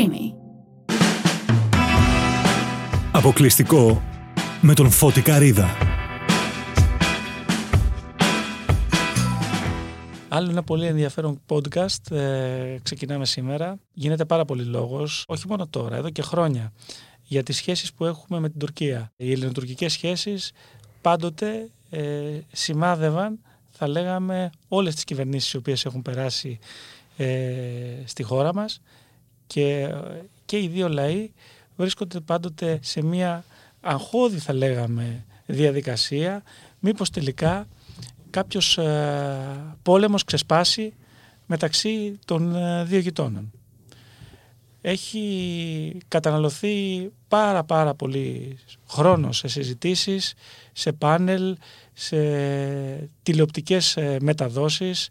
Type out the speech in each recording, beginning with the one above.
Creamy. Αποκλειστικό με τον Φώτη Καρίδα. Άλλο ένα πολύ ενδιαφέρον podcast ε, ξεκινάμε σήμερα. Γίνεται πάρα πολύ λόγος, όχι μόνο τώρα, εδώ και χρόνια, για τις σχέσεις που έχουμε με την Τουρκία. Οι ελληνοτουρκικές σχέσεις πάντοτε ε, σημάδευαν, θα λέγαμε, όλες τις κυβερνήσεις οι οποίες έχουν περάσει ε, στη χώρα μας και, και οι δύο λαοί βρίσκονται πάντοτε σε μια αγχώδη θα λέγαμε διαδικασία μήπως τελικά κάποιος ε, πόλεμος ξεσπάσει μεταξύ των ε, δύο γειτόνων. Έχει καταναλωθεί πάρα πάρα πολύ χρόνο σε συζητήσεις, σε πάνελ, σε τηλεοπτικές ε, μεταδόσεις.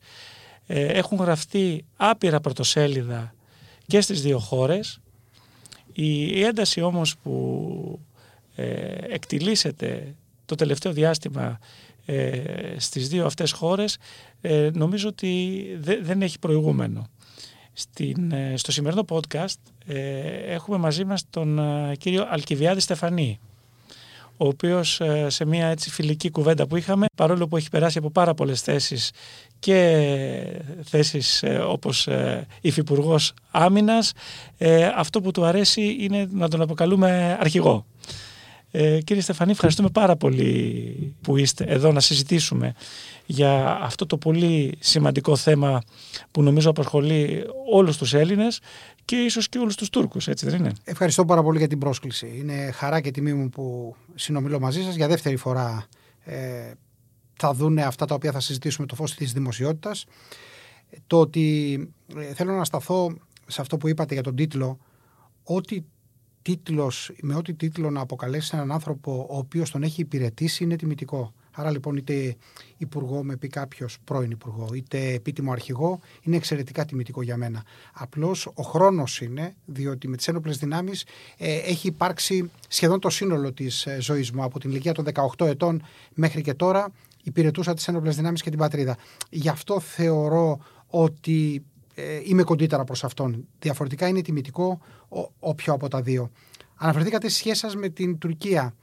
Έχουν γραφτεί άπειρα πρωτοσέλιδα και στις δύο χώρες. Η ένταση όμως που εκτιλήσεται το τελευταίο διάστημα ε, στις δύο αυτές χώρες ε, νομίζω ότι δεν έχει προηγούμενο. Στην, ε, στο σημερινό podcast ε, έχουμε μαζί μας τον κύριο Αλκιβιάδη Στεφανή ο οποίος σε μια έτσι φιλική κουβέντα που είχαμε παρόλο που έχει περάσει από πάρα πολλές θέσεις και θέσεις όπως υφυπουργός άμυνας αυτό που του αρέσει είναι να τον αποκαλούμε αρχηγό. Ε, κύριε Στεφανή, ευχαριστούμε πάρα πολύ που είστε εδώ να συζητήσουμε για αυτό το πολύ σημαντικό θέμα που νομίζω απασχολεί όλους τους Έλληνες και ίσως και όλους τους Τούρκους, έτσι δεν είναι; Ευχαριστώ πάρα πολύ για την πρόσκληση. Είναι χαρά και τιμή μου που συνομιλώ μαζί σας. Για δεύτερη φορά ε, θα δούνε αυτά τα οποία θα συζητήσουμε το φως της δημοσιότητας. Το ότι ε, θέλω να σταθώ σε αυτό που είπατε για τον τίτλο, ότι τίτλος, με ό,τι τίτλο να αποκαλέσεις έναν άνθρωπο ο οποίος τον έχει υπηρετήσει είναι τιμητικό. Άρα λοιπόν είτε υπουργό με πει κάποιος πρώην υπουργό, είτε επίτιμο αρχηγό, είναι εξαιρετικά τιμητικό για μένα. Απλώς ο χρόνος είναι, διότι με τις ένοπλες δυνάμεις ε, έχει υπάρξει σχεδόν το σύνολο της ε, ζωής μου. Από την ηλικία των 18 ετών μέχρι και τώρα υπηρετούσα τις ένοπλες δυνάμεις και την πατρίδα. Γι' αυτό θεωρώ ότι ε, είμαι κοντύτερα προς αυτόν. Διαφορετικά είναι τιμητικό όποιο από τα δύο. Αναφερθήκατε στις σχέσεις σας με την Τουρκία.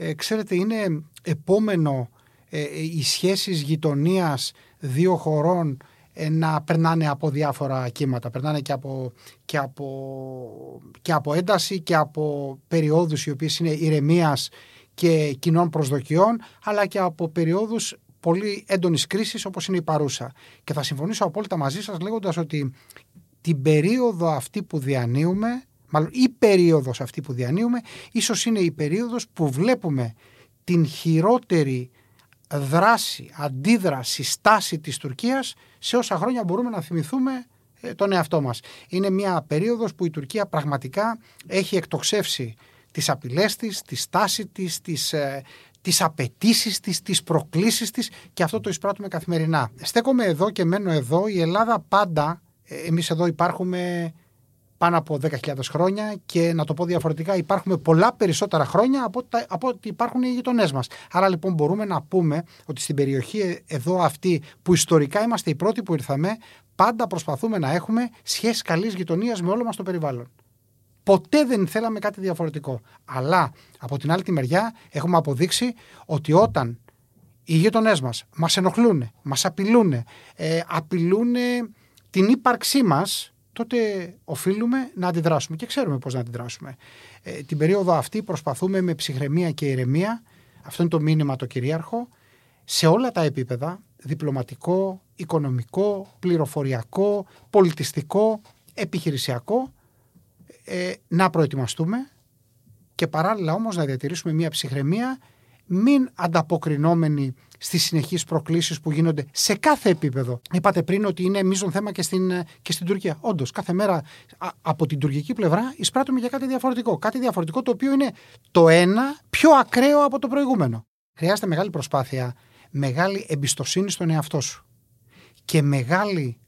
Ε, ξέρετε, είναι επόμενο ε, οι σχέσεις γειτονίας δύο χωρών ε, να περνάνε από διάφορα κύματα. Περνάνε και από, και, από, και από ένταση και από περιόδους οι οποίες είναι ηρεμίας και κοινών προσδοκιών, αλλά και από περιόδους πολύ έντονης κρίσης όπως είναι η παρούσα. Και θα συμφωνήσω απόλυτα μαζί σας λέγοντας ότι την περίοδο αυτή που διανύουμε, μάλλον η περίοδος αυτή που διανύουμε, ίσως είναι η περίοδος που βλέπουμε την χειρότερη δράση, αντίδραση, στάση της Τουρκίας σε όσα χρόνια μπορούμε να θυμηθούμε ε, τον εαυτό μας. Είναι μια περίοδος που η Τουρκία πραγματικά έχει εκτοξεύσει τις απειλές της, τη στάση της, τις, ε, τις απαιτήσεις της, τις προκλήσεις της και αυτό το εισπράττουμε καθημερινά. Στέκομαι εδώ και μένω εδώ. Η Ελλάδα πάντα, ε, εμείς εδώ υπάρχουμε πάνω από 10.000 χρόνια και να το πω διαφορετικά, υπάρχουμε πολλά περισσότερα χρόνια από, τα, από ότι υπάρχουν οι γειτονές μας. Άρα λοιπόν μπορούμε να πούμε ότι στην περιοχή εδώ αυτή που ιστορικά είμαστε οι πρώτοι που ήρθαμε, πάντα προσπαθούμε να έχουμε σχέσεις καλής γειτονίας με όλο μας το περιβάλλον. Ποτέ δεν θέλαμε κάτι διαφορετικό. Αλλά από την άλλη τη μεριά έχουμε αποδείξει ότι όταν οι γείτονέ μας μας ενοχλούν, μας απειλούν, ε, απειλούν την ύπαρξή μας, τότε οφείλουμε να αντιδράσουμε και ξέρουμε πώς να αντιδράσουμε. Ε, την περίοδο αυτή προσπαθούμε με ψυχραιμία και ηρεμία, αυτό είναι το μήνυμα το κυρίαρχο, σε όλα τα επίπεδα, διπλωματικό, οικονομικό, πληροφοριακό, πολιτιστικό, επιχειρησιακό, ε, να προετοιμαστούμε και παράλληλα όμως να διατηρήσουμε μια ψυχραιμία μην ανταποκρινόμενοι στις συνεχείς προκλήσεις που γίνονται σε κάθε επίπεδο. Είπατε πριν ότι είναι μείζον θέμα και στην, και στην Τουρκία. Όντως, κάθε μέρα από την τουρκική πλευρά εισπράττουμε για κάτι διαφορετικό. Κάτι διαφορετικό το οποίο είναι το ένα πιο ακραίο από το προηγούμενο. Χρειάζεται μεγάλη προσπάθεια, μεγάλη εμπιστοσύνη στον εαυτό σου και μεγάλη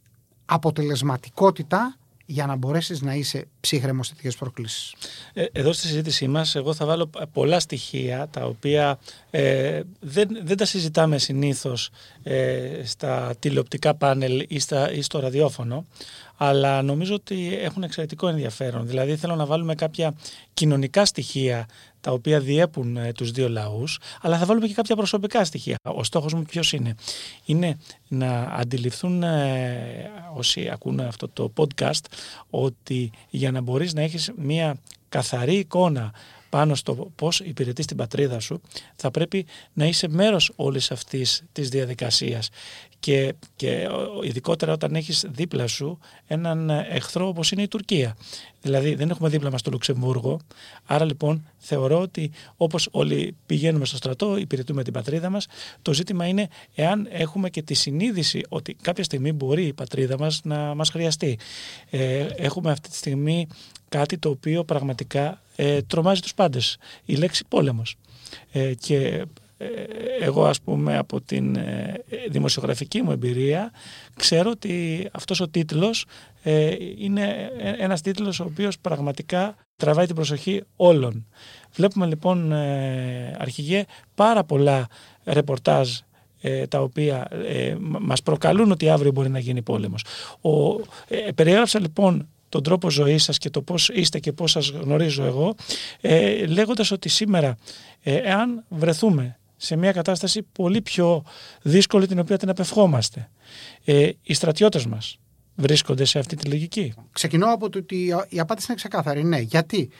αποτελεσματικότητα για να μπορέσεις να είσαι ψύχρεμος σε τέτοιες προκλήσεις; Ε, εδώ στη συζήτησή μας, εγώ θα βάλω πολλά στοιχεία τα οποία ε, δεν, δεν τα συζητάμε συνήθως ε, στα τηλεοπτικά πάνελ ή, στα, ή στο ραδιόφωνο αλλά νομίζω ότι έχουν εξαιρετικό ενδιαφέρον. Δηλαδή θέλω να βάλουμε κάποια κοινωνικά στοιχεία τα οποία διέπουν ε, τους δύο λαούς, αλλά θα βάλουμε και κάποια προσωπικά στοιχεία. Ο στόχος μου ποιος είναι; Είναι να αντιληφθούν ε, όσοι ακούν αυτό το podcast ότι για να μπορείς να έχεις μια καθαρή εικόνα πάνω στο πώς υπηρετείς την πατρίδα σου, θα πρέπει να είσαι μέρος όλης αυτής της διαδικασίας και, και ειδικότερα όταν έχεις δίπλα σου έναν εχθρό όπως είναι η Τουρκία. Δηλαδή δεν έχουμε δίπλα μας το Λουξεμβούργο, άρα λοιπόν θεωρώ ότι όπως όλοι πηγαίνουμε στο στρατό, υπηρετούμε την πατρίδα μας, το ζήτημα είναι εάν έχουμε και τη συνείδηση ότι κάποια στιγμή μπορεί η πατρίδα μας να μας χρειαστεί. Ε, έχουμε αυτή τη στιγμή κάτι το οποίο πραγματικά ε, τρομάζει τους πάντες, η λέξη πόλεμος. Ε, και ε, εγώ ας πούμε από την ε, δημοσιογραφική μου εμπειρία ξέρω ότι αυτός ο τίτλος ε, είναι ένας τίτλος ο οποίος πραγματικά τραβάει την προσοχή όλων. Βλέπουμε λοιπόν αρχηγέ πάρα πολλά ρεπορτάζ τα οποία μας προκαλούν ότι αύριο μπορεί να γίνει πόλεμος. Ο, περιέγραψα λοιπόν τον τρόπο ζωής σας και το πώς είστε και πώς σας γνωρίζω εγώ ε, λέγοντας ότι σήμερα εάν βρεθούμε σε μια κατάσταση πολύ πιο δύσκολη την οποία την απευχόμαστε. Ε, οι στρατιώτες μας βρίσκονται σε αυτή τη λογική. Ξεκινώ από το ότι η απάντηση είναι ξεκάθαρη. Ναι. Γιατί;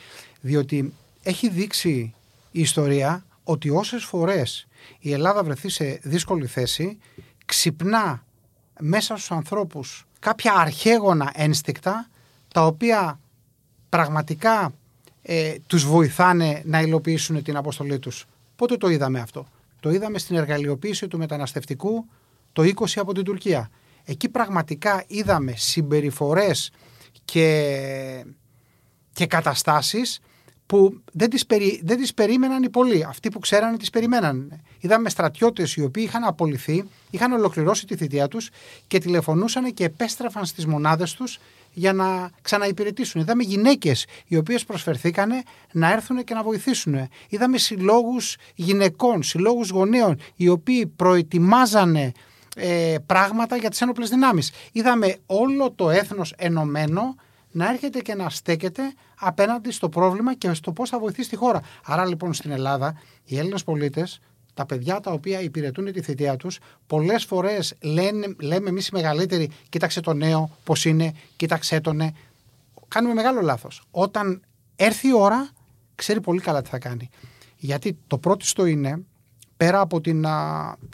Διότι έχει δείξει η ιστορία ότι όσες φορές η Ελλάδα βρεθεί σε δύσκολη θέση ξυπνά μέσα στους ανθρώπους κάποια αρχαίγωνα ένστικτα τα οποία πραγματικά ε, τους βοηθάνε να υλοποιήσουν την αποστολή τους. Πότε το είδαμε αυτό; Το είδαμε στην εργαλειοποίηση του μεταναστευτικού το 20 από την Τουρκία. Εκεί πραγματικά είδαμε συμπεριφορές και, και καταστάσεις που δεν τις, περί, δεν τις περίμεναν οι πολλοί. Αυτοί που ξέρανε τις περιμέναν. Είδαμε στρατιώτες οι οποίοι είχαν απολυθεί, είχαν ολοκληρώσει τη θητεία τους και τηλεφωνούσαν και επέστρεφαν στις μονάδες τους για να ξαναυπηρετήσουν. Είδαμε γυναίκες οι οποίες προσφερθήκανε να έρθουν και να βοηθήσουν. Είδαμε συλλόγους γυναικών, συλλόγους γονέων οι οποίοι προετοιμάζανε ε, πράγματα για τις ένοπλες δυνάμεις. Είδαμε όλο το έθνος ενωμένο να έρχεται και να στέκεται απέναντι στο πρόβλημα και στο πώς θα βοηθήσει τη χώρα. Άρα λοιπόν στην Ελλάδα οι Έλληνες πολίτες τα παιδιά τα οποία υπηρετούν τη θητεία τους, πολλές φορές λέμε εμείς οι μεγαλύτεροι, κοίταξε το νέο, πώς είναι, κοίταξε τον. Ναι. Κάνουμε μεγάλο λάθος. Όταν έρθει η ώρα, ξέρει πολύ καλά τι θα κάνει. Γιατί το πρώτο στο είναι, πέρα από την,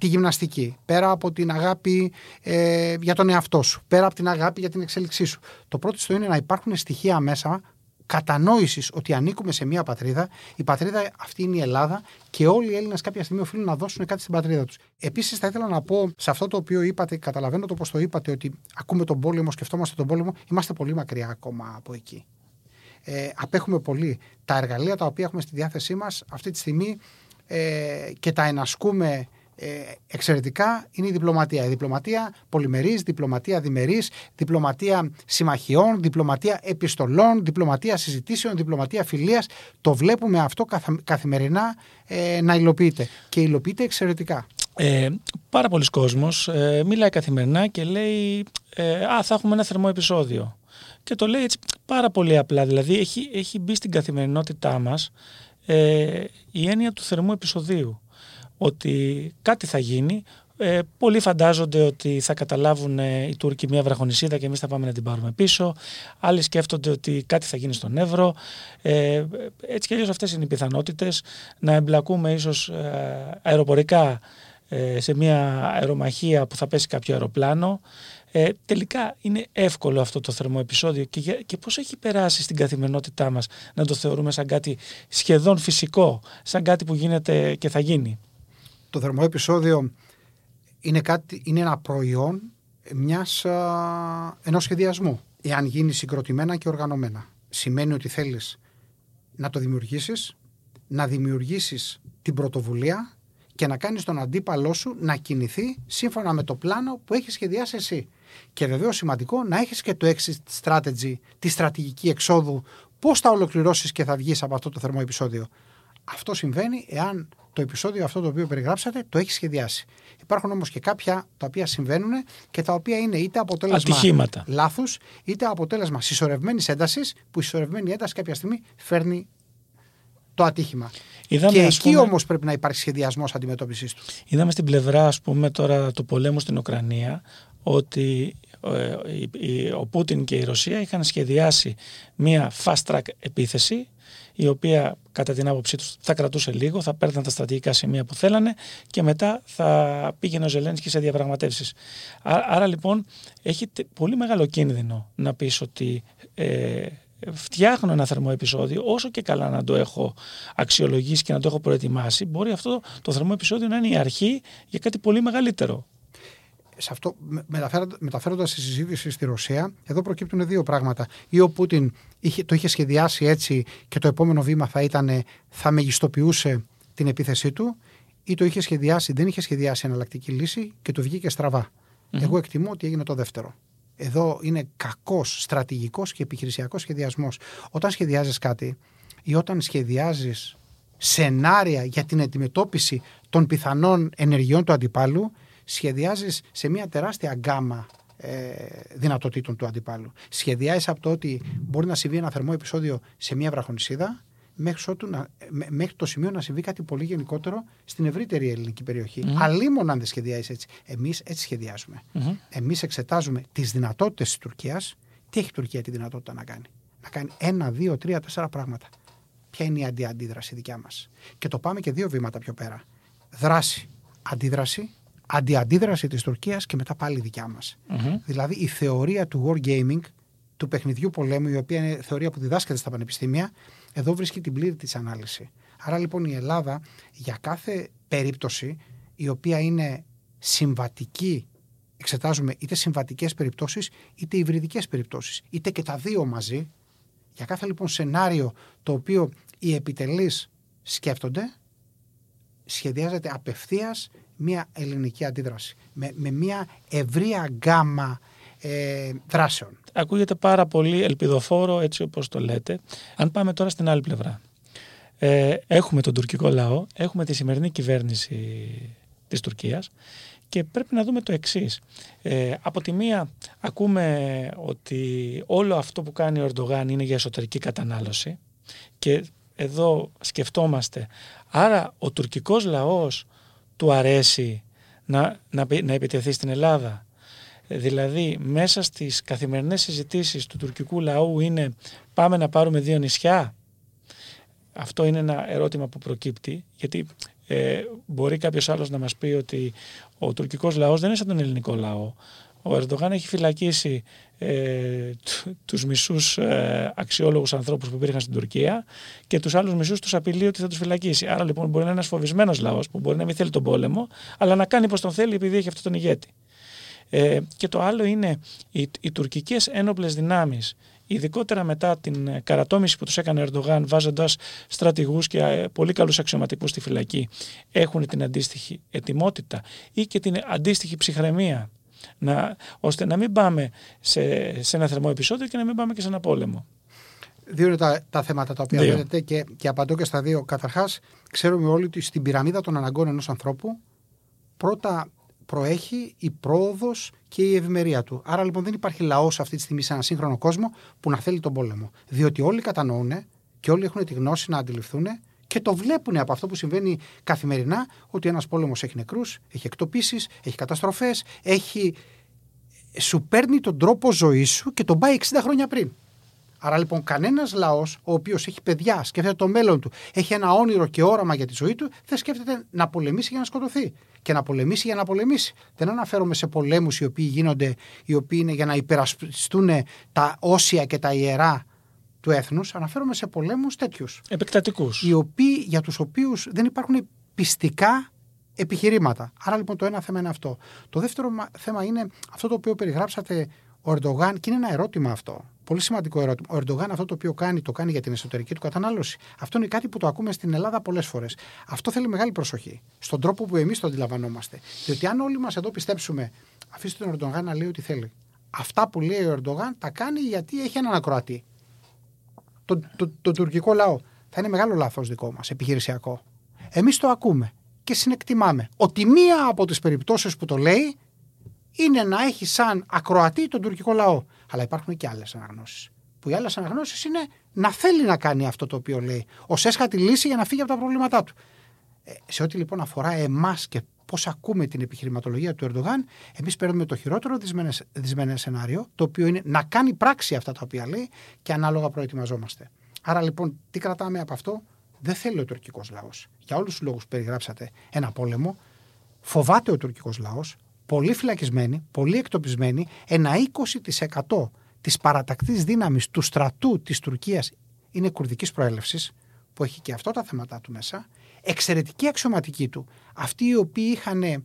τη γυμναστική, πέρα από την αγάπη ε, για τον εαυτό σου, πέρα από την αγάπη για την εξέλιξή σου. Το πρώτο στο είναι να υπάρχουν στοιχεία μέσα κατανόησης ότι ανήκουμε σε μια πατρίδα. Η πατρίδα αυτή είναι η Ελλάδα και όλοι οι Έλληνες κάποια στιγμή οφείλουν να δώσουν κάτι στην πατρίδα τους. Επίσης, θα ήθελα να πω σε αυτό το οποίο είπατε, καταλαβαίνω το πώ το είπατε, ότι ακούμε τον πόλεμο, σκεφτόμαστε τον πόλεμο, είμαστε πολύ μακριά ακόμα από εκεί. Ε, απέχουμε πολύ. Τα εργαλεία τα οποία έχουμε στη διάθεσή μας αυτή τη στιγμή ε, και τα ενασκούμε ε, εξαιρετικά είναι η διπλωματία. Η διπλωματία πολυμερής, διπλωματία διμερής, διπλωματία συμμαχιών, διπλωματία επιστολών, διπλωματία συζητήσεων, διπλωματία φιλίας. Το βλέπουμε αυτό καθημερινά ε, να υλοποιείται και υλοποιείται εξαιρετικά. Ε, πάρα πολλοί κόσμος ε, μιλάει καθημερινά και λέει ε, «Α, θα έχουμε ένα θερμό επεισόδιο». Και το λέει έτσι πάρα πολύ απλά, δηλαδή έχει, έχει μπει στην καθημερινότητά μας ε, η έννοια του θερμού επεισοδίου ότι κάτι θα γίνει. Ε, πολλοί φαντάζονται ότι θα καταλάβουν ε, οι Τούρκοι μια βραχονισίδα και εμείς θα πάμε να την πάρουμε πίσω. Άλλοι σκέφτονται ότι κάτι θα γίνει στον Εύρο. Ε, έτσι και αλλιώς αυτές είναι οι πιθανότητες να εμπλακούμε ίσως ε, αεροπορικά ε, σε μια αερομαχία που θα πέσει κάποιο αεροπλάνο. Ε, τελικά είναι εύκολο αυτό το θερμό επεισόδιο και, και πώς έχει περάσει στην καθημερινότητά μας να το θεωρούμε σαν κάτι σχεδόν φυσικό, σαν κάτι που γίνεται και θα γίνει το θερμό επεισόδιο είναι, κάτι, είναι ένα προϊόν μιας, α, ενός σχεδιασμού. Εάν γίνει συγκροτημένα και οργανωμένα. Σημαίνει ότι θέλεις να το δημιουργήσεις, να δημιουργήσεις την πρωτοβουλία και να κάνεις τον αντίπαλό σου να κινηθεί σύμφωνα με το πλάνο που έχεις σχεδιάσει εσύ. Και βεβαίως σημαντικό να έχεις και το exit strategy, τη στρατηγική εξόδου, πώς θα ολοκληρώσεις και θα βγεις από αυτό το θερμό επεισόδιο. Αυτό συμβαίνει εάν το επεισόδιο αυτό το οποίο περιγράψατε το έχει σχεδιάσει. Υπάρχουν όμως και κάποια τα οποία συμβαίνουν και τα οποία είναι είτε αποτέλεσμα λάθους, είτε αποτέλεσμα συσσωρευμένης έντασης, που η συσσωρευμένη ένταση κάποια στιγμή φέρνει το ατύχημα. Είδαμε, και εκεί πούμε, όμως πρέπει να υπάρχει σχεδιασμός αντιμετώπισης του. Είδαμε στην πλευρά ας πούμε τώρα του πολέμου στην Ουκρανία ότι ε, ο Πούτιν και η Ρωσία είχαν σχεδιάσει μία fast track επίθεση η οποία κατά την άποψή τους θα κρατούσε λίγο, θα παίρναν τα στρατηγικά σημεία που θέλανε και μετά θα πήγαινε ο Ζελένσκι σε διαπραγματεύσεις. Άρα λοιπόν έχει πολύ μεγάλο κίνδυνο να πεις ότι ε, φτιάχνω ένα θερμό επεισόδιο, όσο και καλά να το έχω αξιολογήσει και να το έχω προετοιμάσει, μπορεί αυτό το θερμό επεισόδιο να είναι η αρχή για κάτι πολύ μεγαλύτερο. Σε αυτό, μεταφέροντα τη συζήτηση στη Ρωσία, εδώ προκύπτουν δύο πράγματα. Ή ο Πούτιν είχε, το είχε σχεδιάσει έτσι και το επόμενο βήμα θα ήταν θα μεγιστοποιούσε την επίθεσή του, ή το είχε σχεδιάσει, δεν είχε σχεδιάσει εναλλακτική λύση και του βγήκε Εγώ εκτιμώ ότι έγινε το δεύτερο. Εδώ είναι κακός στρατηγικός και επιχειρησιακός σχεδιασμός. Όταν σχεδιάζεις κάτι ή όταν σχεδιάζεις σενάρια για την αντιμετώπιση των πιθανών ενεργειών του αντιπάλου, σχεδιάζεις σε μια τεράστια γκάμα ε, δυνατοτήτων του αντιπάλου. Σχεδιάζει από το ότι μπορεί να συμβεί ένα θερμό επεισόδιο σε μια βραχονισίδα μέχρι, να, μέχρι το σημείο να συμβεί κάτι πολύ γενικότερο στην ευρύτερη ελληνική περιοχή. Mm. Αλλήμον αν δεν σχεδιάζει έτσι. Εμείς έτσι σχεδιάζουμε. Mm-hmm. Εμείς εξετάζουμε τις δυνατότητες της Τουρκίας. Τι έχει η Τουρκία τη δυνατότητα να κάνει; Να κάνει ένα, δύο, τρία, τέσσερα πράγματα. Ποια είναι η αντιαντίδραση δικιά μας; Και το πάμε και δύο βήματα πιο πέρα. Δράση, αντίδραση, αντιαντίδραση της Τουρκίας και μετά πάλι δικιά μας. Mm-hmm. Δηλαδή η θεωρία του wargaming, του παιχνιδιού πολέμου, η οποία είναι θεωρία που διδάσκεται στα πανεπιστήμια, εδώ βρίσκει την πλήρη της ανάλυση. Άρα λοιπόν η Ελλάδα για κάθε περίπτωση η οποία είναι συμβατική, εξετάζουμε είτε συμβατικές περιπτώσεις είτε υβριδικές περιπτώσεις, είτε και τα δύο μαζί. Για κάθε λοιπόν σενάριο το οποίο οι επιτελείς σκέφτονται, σχεδιάζεται απευθείας μια ελληνική αντίδραση με, με μια ευρεία γκάμα ε, δράσεων. Ακούγεται πάρα πολύ ελπιδοφόρο έτσι όπως το λέτε. Αν πάμε τώρα στην άλλη πλευρά. Ε, έχουμε τον τουρκικό λαό, έχουμε τη σημερινή κυβέρνηση της Τουρκίας και πρέπει να δούμε το εξής. Ε, από τη μία ακούμε ότι όλο αυτό που κάνει ο Ερντογάν είναι για εσωτερική κατανάλωση και εδώ σκεφτόμαστε άρα ο τουρκικός λαός του αρέσει να, να, να επιτεθεί στην Ελλάδα Δηλαδή μέσα στις καθημερινές συζητήσεις του τουρκικού λαού είναι πάμε να πάρουμε δύο νησιά. Αυτό είναι ένα ερώτημα που προκύπτει γιατί ε, μπορεί κάποιος άλλος να μας πει ότι ο τουρκικός λαός δεν είναι σαν τον ελληνικό λαό. Ο Ερντογάν έχει φυλακίσει ε, τους μισούς ε, αξιόλογους ανθρώπους που υπήρχαν στην Τουρκία και τους άλλους μισούς τους απειλεί ότι θα τους φυλακίσει. Άρα λοιπόν μπορεί να είναι ένας φοβισμένος λαός που μπορεί να μην θέλει τον πόλεμο αλλά να κάνει πως τον θέλει επειδή έχει αυτόν τον ηγέτη. Ε, και το άλλο είναι οι, οι τουρκικές ένοπλες δυνάμεις ειδικότερα μετά την καρατόμηση που τους έκανε ο Ερντογάν βάζοντας στρατηγούς και ε, πολύ καλούς αξιωματικούς στη φυλακή έχουν την αντίστοιχη ετοιμότητα ή και την αντίστοιχη ψυχραιμία να, ώστε να μην πάμε σε, σε ένα θερμό επεισόδιο και να μην πάμε και σε ένα πόλεμο. Δύο είναι τα, τα θέματα τα οποία λέτε και, και απαντώ και στα δύο. Καταρχάς, ξέρουμε όλοι ότι στην πυραμίδα των αναγκών ενός ανθρώπου πρώτα προέχει η πρόοδος και η ευημερία του. Άρα λοιπόν δεν υπάρχει λαός αυτή τη στιγμή σε έναν σύγχρονο κόσμο που να θέλει τον πόλεμο. Διότι όλοι κατανοούν και όλοι έχουν τη γνώση να αντιληφθούν και το βλέπουν από αυτό που συμβαίνει καθημερινά ότι ένας πόλεμος έχει νεκρούς, έχει εκτοπίσεις, έχει καταστροφές, έχει... σου παίρνει τον τρόπο ζωής σου και τον πάει 60 χρόνια πριν. Άρα λοιπόν κανένας λαός, ο οποίος έχει παιδιά, σκέφτεται το μέλλον του, έχει ένα όνειρο και όραμα για τη ζωή του, δεν σκέφτεται να πολεμήσει για να σκοτωθεί και να πολεμήσει για να πολεμήσει. Δεν αναφέρομαι σε πολέμους οι οποίοι γίνονται, οι οποίοι είναι για να υπερασπιστούν τα όσια και τα ιερά του έθνους. Αναφέρομαι σε πολέμους τέτοιους. Επεκτατικούς. Για τους οποίους δεν υπάρχουν πιστικά επιχειρήματα. Άρα λοιπόν το ένα θέμα είναι αυτό. Το δεύτερο θέμα είναι αυτό το οποίο περιγράψατε ο Ερντογάν, και είναι ένα ερώτημα αυτό. Πολύ σημαντικό ερώτημα. Ο Ερντογάν αυτό το οποίο κάνει, το κάνει για την εσωτερική του κατανάλωση. Αυτό είναι κάτι που το ακούμε στην Ελλάδα πολλές φορές. Αυτό θέλει μεγάλη προσοχή. Στον τρόπο που εμείς το αντιλαμβανόμαστε. Διότι αν όλοι μας εδώ πιστέψουμε, αφήστε τον Ερντογάν να λέει ό,τι θέλει. Αυτά που λέει ο Ερντογάν τα κάνει γιατί έχει έναν ακροατή. Το, το, το, τουρκικό λαό. Θα είναι μεγάλο λάθος δικό μας, επιχειρησιακό. Εμείς το ακούμε και συνεκτιμάμε ότι μία από τις περιπτώσεις που το λέει είναι να έχει σαν ακροατή τον τουρκικό λαό. Αλλά υπάρχουν και άλλες αναγνώσεις. Που οι άλλες αναγνώσεις είναι να θέλει να κάνει αυτό το οποίο λέει, ως έσχατη λύση για να φύγει από τα προβλήματά του. Ε, σε ό,τι λοιπόν αφορά εμάς και πώς ακούμε την επιχειρηματολογία του Ερντογάν, εμείς παίρνουμε το χειρότερο δυσμενέ σενάριο, το οποίο είναι να κάνει πράξη αυτά τα οποία λέει και ανάλογα προετοιμαζόμαστε. Άρα λοιπόν, τι κρατάμε από αυτό, δεν θέλει ο τουρκικός λαός. Για όλους τους λόγους που περιγράψατε ένα πόλεμο, φοβάται ο τουρκικός λαός, πολύ φυλακισμένοι, πολύ εκτοπισμένοι, ένα 20% της παρατακτής δύναμης του στρατού της Τουρκίας είναι κουρδικής προέλευσης, που έχει και αυτό τα θέματα του μέσα, εξαιρετική αξιωματική του, αυτοί οι οποίοι είχαν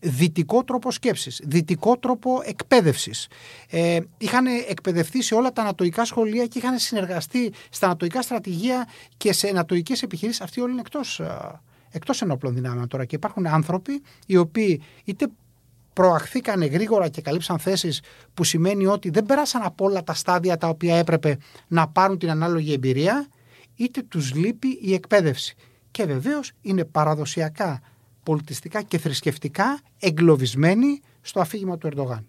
δυτικό τρόπο σκέψης, δυτικό τρόπο εκπαίδευσης. Ε, είχαν εκπαιδευτεί σε όλα τα ανατοϊκά σχολεία και είχαν συνεργαστεί στα ανατοϊκά στρατηγία και σε ανατοϊκές επιχειρήσεις. Αυτοί όλοι είναι εκτός, ε, εκτός ενόπλων δυνάμεων τώρα και υπάρχουν άνθρωποι οι οποίοι είτε προαχθήκανε γρήγορα και καλύψαν θέσεις που σημαίνει ότι δεν πέρασαν από όλα τα στάδια τα οποία έπρεπε να πάρουν την ανάλογη εμπειρία είτε τους λείπει η εκπαίδευση. Και βεβαίως είναι παραδοσιακά, πολιτιστικά και θρησκευτικά εγκλωβισμένοι στο αφήγημα του Ερντογάν.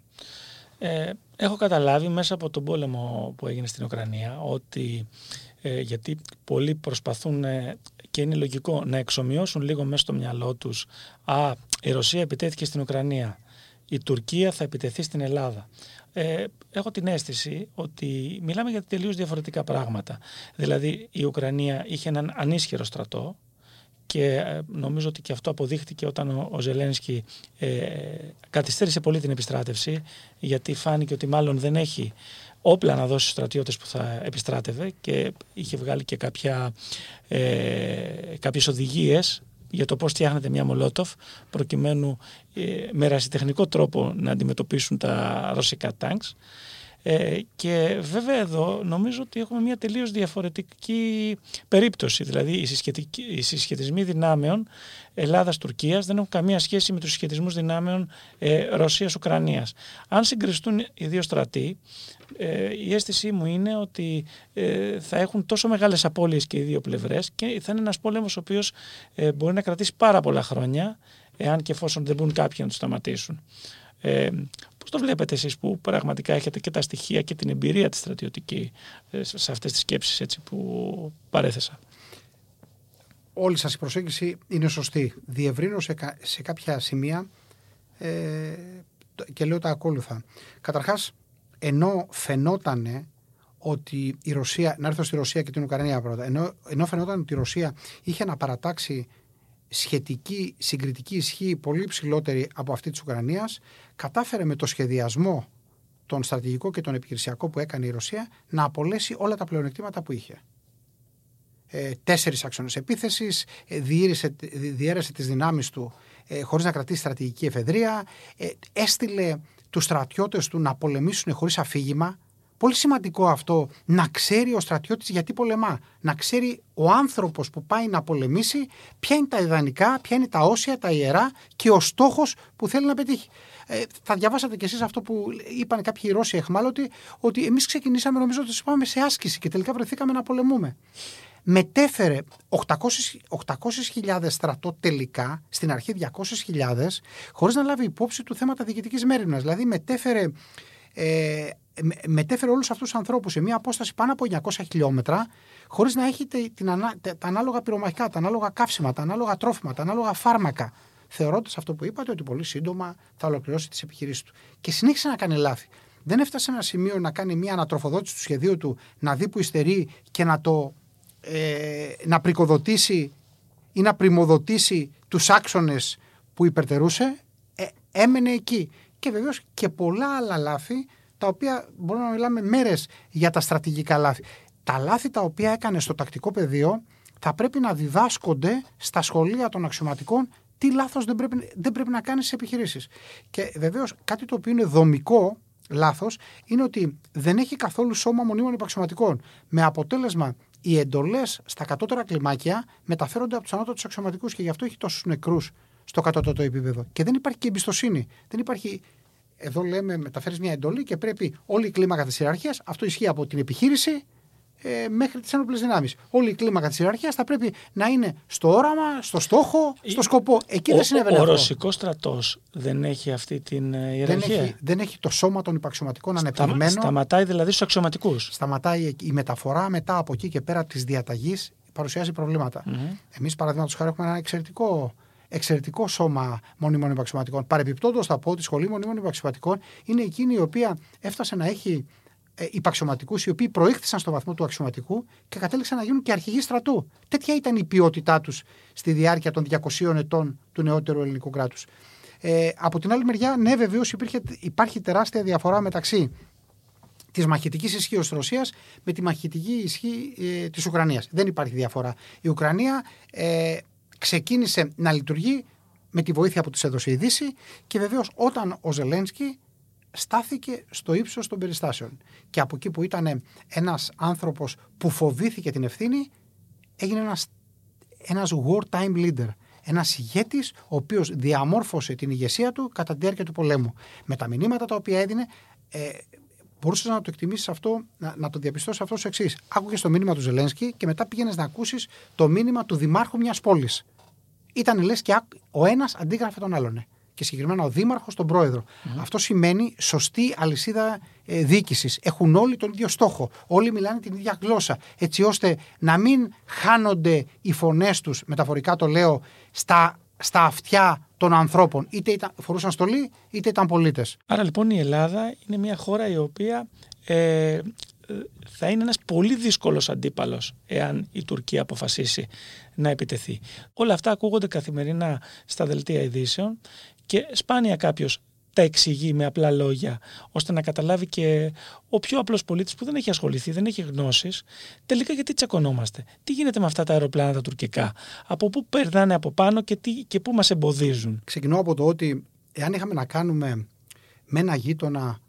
Ε, έχω καταλάβει μέσα από τον πόλεμο που έγινε στην Ουκρανία ότι ε, γιατί πολλοί προσπαθούν ε, και είναι λογικό να εξομοιώσουν λίγο μέσα στο μυαλό τους «Α, η Ρωσία επιτέθηκε στην Ουκρανία, η Τουρκία θα επιτεθεί στην Ελλάδα. Ε, έχω την αίσθηση ότι μιλάμε για τελείως διαφορετικά πράγματα. Δηλαδή η Ουκρανία είχε έναν ανίσχυρο στρατό και ε, νομίζω ότι και αυτό αποδείχτηκε όταν ο, ο Ζελένσκι ε, καθυστέρησε πολύ την επιστράτευση γιατί φάνηκε ότι μάλλον δεν έχει όπλα να δώσει στους στρατιώτες που θα επιστράτευε και είχε βγάλει και κάποια, ε, κάποιες οδηγίες για το πώς φτιάχνεται μια Μολότοφ προκειμένου ε, με ρασιτεχνικό τρόπο να αντιμετωπίσουν τα ρωσικά τάγκς. Ε, και βέβαια εδώ νομίζω ότι έχουμε μια τελείως διαφορετική περίπτωση. Δηλαδή οι, συσχετισμοί δυνάμεων Ελλάδας-Τουρκίας δεν έχουν καμία σχέση με τους συσχετισμούς δυνάμεων ε, Ρωσίας-Ουκρανίας. Αν συγκριστούν οι δύο στρατοί, ε, η αίσθησή μου είναι ότι ε, θα έχουν τόσο μεγάλες απώλειες και οι δύο πλευρές και θα είναι ένας πόλεμος ο οποίος ε, μπορεί να κρατήσει πάρα πολλά χρόνια εάν και εφόσον δεν μπουν κάποιοι να το σταματήσουν. Ε, πώς το βλέπετε εσείς που πραγματικά έχετε και τα στοιχεία και την εμπειρία της στρατιωτική ε, σε αυτές τις σκέψεις έτσι, που παρέθεσα. Όλη σας η προσέγγιση είναι σωστή. Διευρύνω σε, σε κάποια σημεία ε, και λέω τα ακόλουθα. Καταρχάς, ενώ φαινότανε ότι η Ρωσία, να έρθω στη Ρωσία και την Ουκρανία πρώτα, ενώ, ενώ φαινόταν ότι η Ρωσία είχε να παρατάξει σχετική συγκριτική ισχύ πολύ ψηλότερη από αυτή της Ουκρανίας, κατάφερε με το σχεδιασμό τον στρατηγικό και τον επιχειρησιακό που έκανε η Ρωσία να απολέσει όλα τα πλεονεκτήματα που είχε. Ε, τέσσερις άξονες επίθεσης, ε, διέρεσε τις δυνάμεις του ε, χωρίς να κρατήσει στρατηγική εφεδρεία, ε, έστειλε τους στρατιώτες του να πολεμήσουν χωρίς αφήγημα, Πολύ σημαντικό αυτό να ξέρει ο στρατιώτης γιατί πολεμά. Να ξέρει ο άνθρωπος που πάει να πολεμήσει ποια είναι τα ιδανικά, ποια είναι τα όσια, τα ιερά και ο στόχος που θέλει να πετύχει. Ε, θα διαβάσατε κι εσείς αυτό που είπαν κάποιοι Ρώσοι εχμάλωτοι, ότι εμείς ξεκινήσαμε νομίζω ότι πάμε σε άσκηση και τελικά βρεθήκαμε να πολεμούμε. Μετέφερε 800.000 στρατό τελικά, στην αρχή 200.000, χωρίς να λάβει υπόψη του θέματα διοικητικής μέρημνας. Δηλαδή μετέφερε ε, μετέφερε όλους αυτούς τους ανθρώπους σε μια απόσταση πάνω από 900 χιλιόμετρα, χωρίς να έχει την τα ανάλογα πυρομαχικά, τα ανάλογα καύσιμα, τα ανάλογα τρόφιμα, τα ανάλογα φάρμακα. Θεωρώντας αυτό που είπατε ότι πολύ σύντομα θα ολοκληρώσει τις επιχειρήσεις του. Και συνέχισε να κάνει λάθη. Δεν έφτασε σε ένα σημείο να κάνει μια ανατροφοδότηση του σχεδίου του, να δει που υστερεί και να το ε, να πρικοδοτήσει ή να πρημοδοτήσει τους άξονες που υπερτερούσε. Ε, έμενε εκεί. Και βεβαίως και πολλά άλλα λάθη τα οποία μπορούμε να μιλάμε μέρες για τα στρατηγικά λάθη. Τα λάθη τα οποία έκανε στο τακτικό πεδίο θα πρέπει να διδάσκονται στα σχολεία των αξιωματικών τι λάθος δεν πρέπει, δεν πρέπει να κάνεις στι επιχειρήσεις. Και βεβαίως κάτι το οποίο είναι δομικό, λάθος είναι ότι δεν έχει καθόλου σώμα μονίμων υπαξιωματικών. Με αποτέλεσμα οι εντολές στα κατώτερα κλιμάκια μεταφέρονται από τους ανώτατους αξιωματικούς και γι' αυτό έχει τόσους νεκρούς στο κατώτατο επίπεδο. Και δεν υπάρχει και εμπιστοσύνη. Δεν υπάρχει. Εδώ λέμε, μεταφέρεις μια εντολή και πρέπει όλη η κλίμακα της ιεραρχίας, αυτό ισχύει από την επιχείρηση ε, μέχρι τις ένοπλες δυνάμεις. Όλη η κλίμακα της ιεραρχίας θα πρέπει να είναι στο όραμα, στο στόχο, στο σκοπό. Εκεί ο, δεν συνέβαινε ο, αυτό. Ο ρωσικός στρατός δεν έχει αυτή την ε, ιεραρχία; Δεν έχει, δεν έχει το σώμα των υπαξιωματικών ανεπτυγμένο. Σταματάει δηλαδή στους αξιωματικούς; Σταματάει η μεταφορά μετά από εκεί και πέρα της διαταγής παρουσιάζει προβλήματα. Mm-hmm. Εμείς, παραδείγματος χάρη, έχουμε ένα εξαιρετικό εξαιρετικό σώμα μονίμων υπαξιωματικών. Παρεπιπτόντω, θα πω ότι η σχολή μονίμων υπαξιωματικών είναι εκείνη η οποία έφτασε να έχει ε, υπαξιωματικούς οι οποίοι προήχθησαν στο βαθμό του αξιωματικού και κατέληξαν να γίνουν και αρχηγοί στρατού. Τέτοια ήταν η ποιότητά τους στη διάρκεια των 200 ετών του νεότερου ελληνικού κράτους. Ε, από την άλλη μεριά, ναι, βεβαίως υπάρχει τεράστια διαφορά μεταξύ της μαχητικής ισχύως της Ρωσίας με τη μαχητική ισχύ ε, της Ουκρανίας. Δεν υπάρχει διαφορά. Η Ουκρανία ε, ξεκίνησε να λειτουργεί με τη βοήθεια που της έδωσε η Δύση και βεβαίως όταν ο Ζελένσκι στάθηκε στο ύψος των περιστάσεων. Και από εκεί που ήταν ένας άνθρωπος που φοβήθηκε την ευθύνη, έγινε ένας ένας wartime leader. Ένας ηγέτης, ο οποίος διαμόρφωσε την ηγεσία του κατά τη διάρκεια του πολέμου. Με τα μηνύματα τα οποία έδινε, ε, μπορούσες να το εκτιμήσεις αυτό, να, να το διαπιστώσεις αυτό ως εξής. Άκουγες το μήνυμα του Ζελένσκι και μετά πήγαινες να ακούσεις το μήνυμα του δημάρχου μιας πόλης. Ήταν λες και ο ένας αντίγραφε τον άλλον και συγκεκριμένα ο Δήμαρχος τον Πρόεδρο. Αυτό σημαίνει σωστή αλυσίδα ε, διοίκησης. Έχουν όλοι τον ίδιο στόχο. Όλοι μιλάνε την ίδια γλώσσα. Έτσι ώστε να μην χάνονται οι φωνές τους, μεταφορικά το λέω, στα, στα αυτιά των ανθρώπων. Είτε ήταν, φορούσαν στολή, είτε ήταν πολίτες. Άρα λοιπόν η Ελλάδα είναι μια χώρα η οποία ε, θα είναι ένας πολύ δύσκολος αντίπαλος εάν η Τουρκία αποφασίσει να επιτεθεί. Όλα αυτά ακούγονται καθημερινά στα δελτία ειδήσεων και σπάνια κάποιος τα εξηγεί με απλά λόγια, ώστε να καταλάβει και ο πιο απλός πολίτης που δεν έχει ασχοληθεί, δεν έχει γνώσεις, τελικά γιατί τσακωνόμαστε. Τι γίνεται με αυτά τα αεροπλάνα τα τουρκικά, από πού περνάνε από πάνω και, τι, και πού μας εμποδίζουν; Ξεκινώ από το ότι εάν είχαμε να κάνουμε με ένα γείτονα,